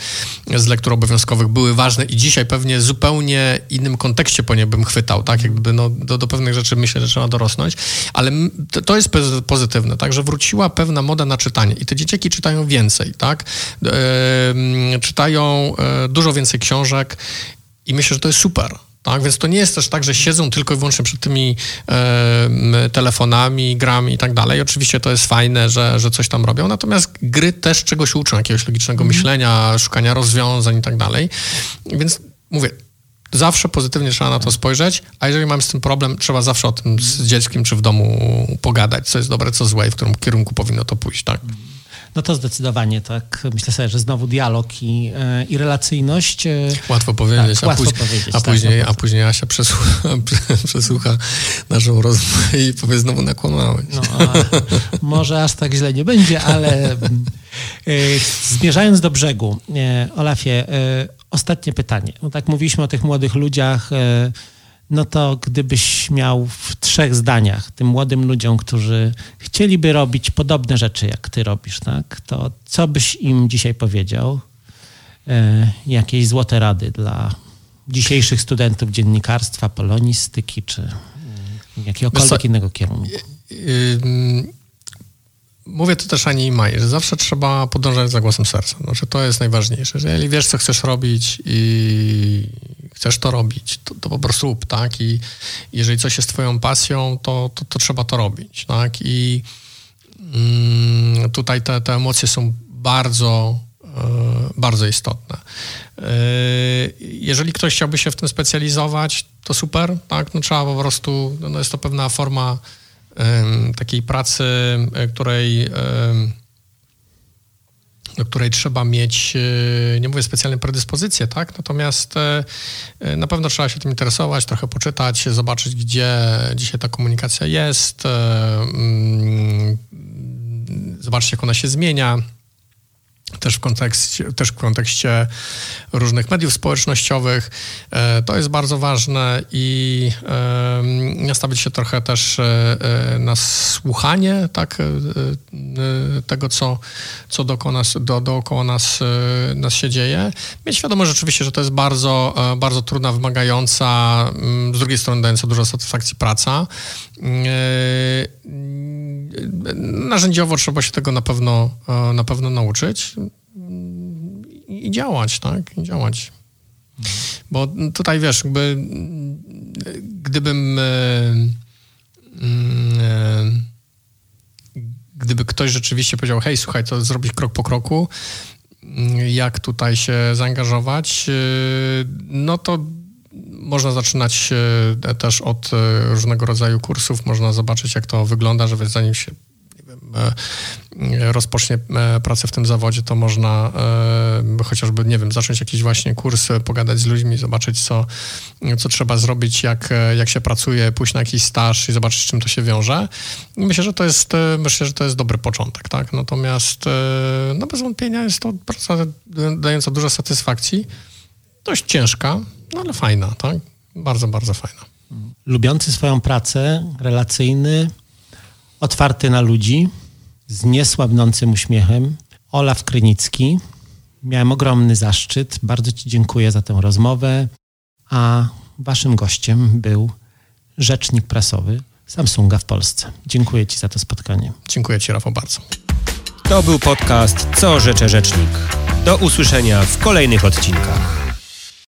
Speaker 3: z lektur obowiązkowych były ważne i dzisiaj pewnie zupełnie innym kontekście po nie bym chwytał, tak? Jakby no, do, do pewnych rzeczy myślę, że trzeba dorosnąć, ale to, to jest pozytywne, tak? Że wróciła pewna moda na czytanie i te dzieciaki czytają więcej, tak? E, czytają e, dużo więcej książek i myślę, że to jest super. Tak, więc to nie jest też tak, że siedzą tylko i wyłącznie przed tymi e, telefonami, grami i tak dalej. Oczywiście to jest fajne, że, że coś tam robią, natomiast gry też czegoś uczą, jakiegoś logicznego mm. myślenia, szukania rozwiązań i tak dalej. Więc mówię, zawsze pozytywnie trzeba na to spojrzeć, a jeżeli mam z tym problem, trzeba zawsze o tym z dzieckiem czy w domu pogadać, co jest dobre, co złe i w którym kierunku powinno to pójść, tak?
Speaker 2: No to zdecydowanie tak. Myślę sobie, że znowu dialog i, e, i relacyjność. E,
Speaker 3: łatwo powiedzieć, tak, a, łatwo później, powiedzieć, a, tak, później, no a później Asia przesłucha, [laughs] przesłucha naszą rozmowę i powie znowu nakłamałeś. No,
Speaker 2: może aż tak źle nie będzie, ale e, zmierzając do brzegu, Olafie, ostatnie pytanie. No tak mówiliśmy o tych młodych ludziach, no to gdybyś miał w trzech zdaniach tym młodym ludziom, którzy chcieliby robić podobne rzeczy, jak ty robisz, tak, to co byś im dzisiaj powiedział? E, jakieś złote rady dla dzisiejszych studentów dziennikarstwa, polonistyki, czy e, jakiegokolwiek innego kierunku?
Speaker 3: Mówię to też Ani i Maj, że zawsze trzeba podążać za głosem serca. Znaczy, to jest najważniejsze, że jeżeli wiesz, co chcesz robić i chcesz to robić, to, to po prostu rób, tak? I jeżeli coś jest twoją pasją, to, to, to trzeba to robić, tak? I mm, tutaj te, te emocje są bardzo, e, bardzo istotne. E, jeżeli ktoś chciałby się w tym specjalizować, to super, tak? No trzeba po prostu, no jest to pewna forma takiej pracy, której do której trzeba mieć, e, nie mówię specjalne predyspozycje, tak? Natomiast e, e, na pewno trzeba się tym interesować, trochę poczytać, zobaczyć, gdzie dzisiaj ta komunikacja jest, mm, zobaczyć, jak ona się zmienia też w, kontekście, też w kontekście różnych mediów społecznościowych. E, to jest bardzo ważne i nastawić się trochę też e, e, na słuchanie tak, tego, co, co dookoła, nas, do, dookoła nas, nas się dzieje. Mieć świadomość rzeczywiście, że to jest bardzo, bardzo trudna, wymagająca, mm, z drugiej strony dająca dużo satysfakcji praca. Narzędziowo trzeba się tego na pewno, na pewno nauczyć i działać, tak? I działać. Bo tutaj wiesz, jakby, gdybym. E, e, gdyby ktoś rzeczywiście powiedział, hej, słuchaj, to zrobić krok po kroku, jak tutaj się zaangażować, e, no to można zaczynać też od różnego rodzaju kursów, można zobaczyć, jak to wygląda, żeby zanim się rozpocznie pracę w tym zawodzie, to można chociażby, nie wiem, zacząć jakiś właśnie kurs, pogadać z ludźmi, zobaczyć, co, co trzeba zrobić, jak, jak się pracuje, pójść na jakiś staż i zobaczyć, z czym to się wiąże. I myślę, że to jest, myślę, że to jest dobry początek, tak? Natomiast no bez wątpienia jest to praca dająca dużo satysfakcji, dość ciężka, no ale fajna, tak? Bardzo, bardzo fajna.
Speaker 2: Lubiący swoją pracę, relacyjny, otwarty na ludzi, z niesłabnącym uśmiechem, Olaf Krynicki. Miałem ogromny zaszczyt. Bardzo Ci dziękuję za tę rozmowę. A Waszym gościem był rzecznik prasowy Samsunga w Polsce. Dziękuję Ci za to spotkanie.
Speaker 3: Dziękuję Ci, Rafał, bardzo.
Speaker 1: To był podcast Co Rzecze Rzecznik. Do usłyszenia w kolejnych odcinkach.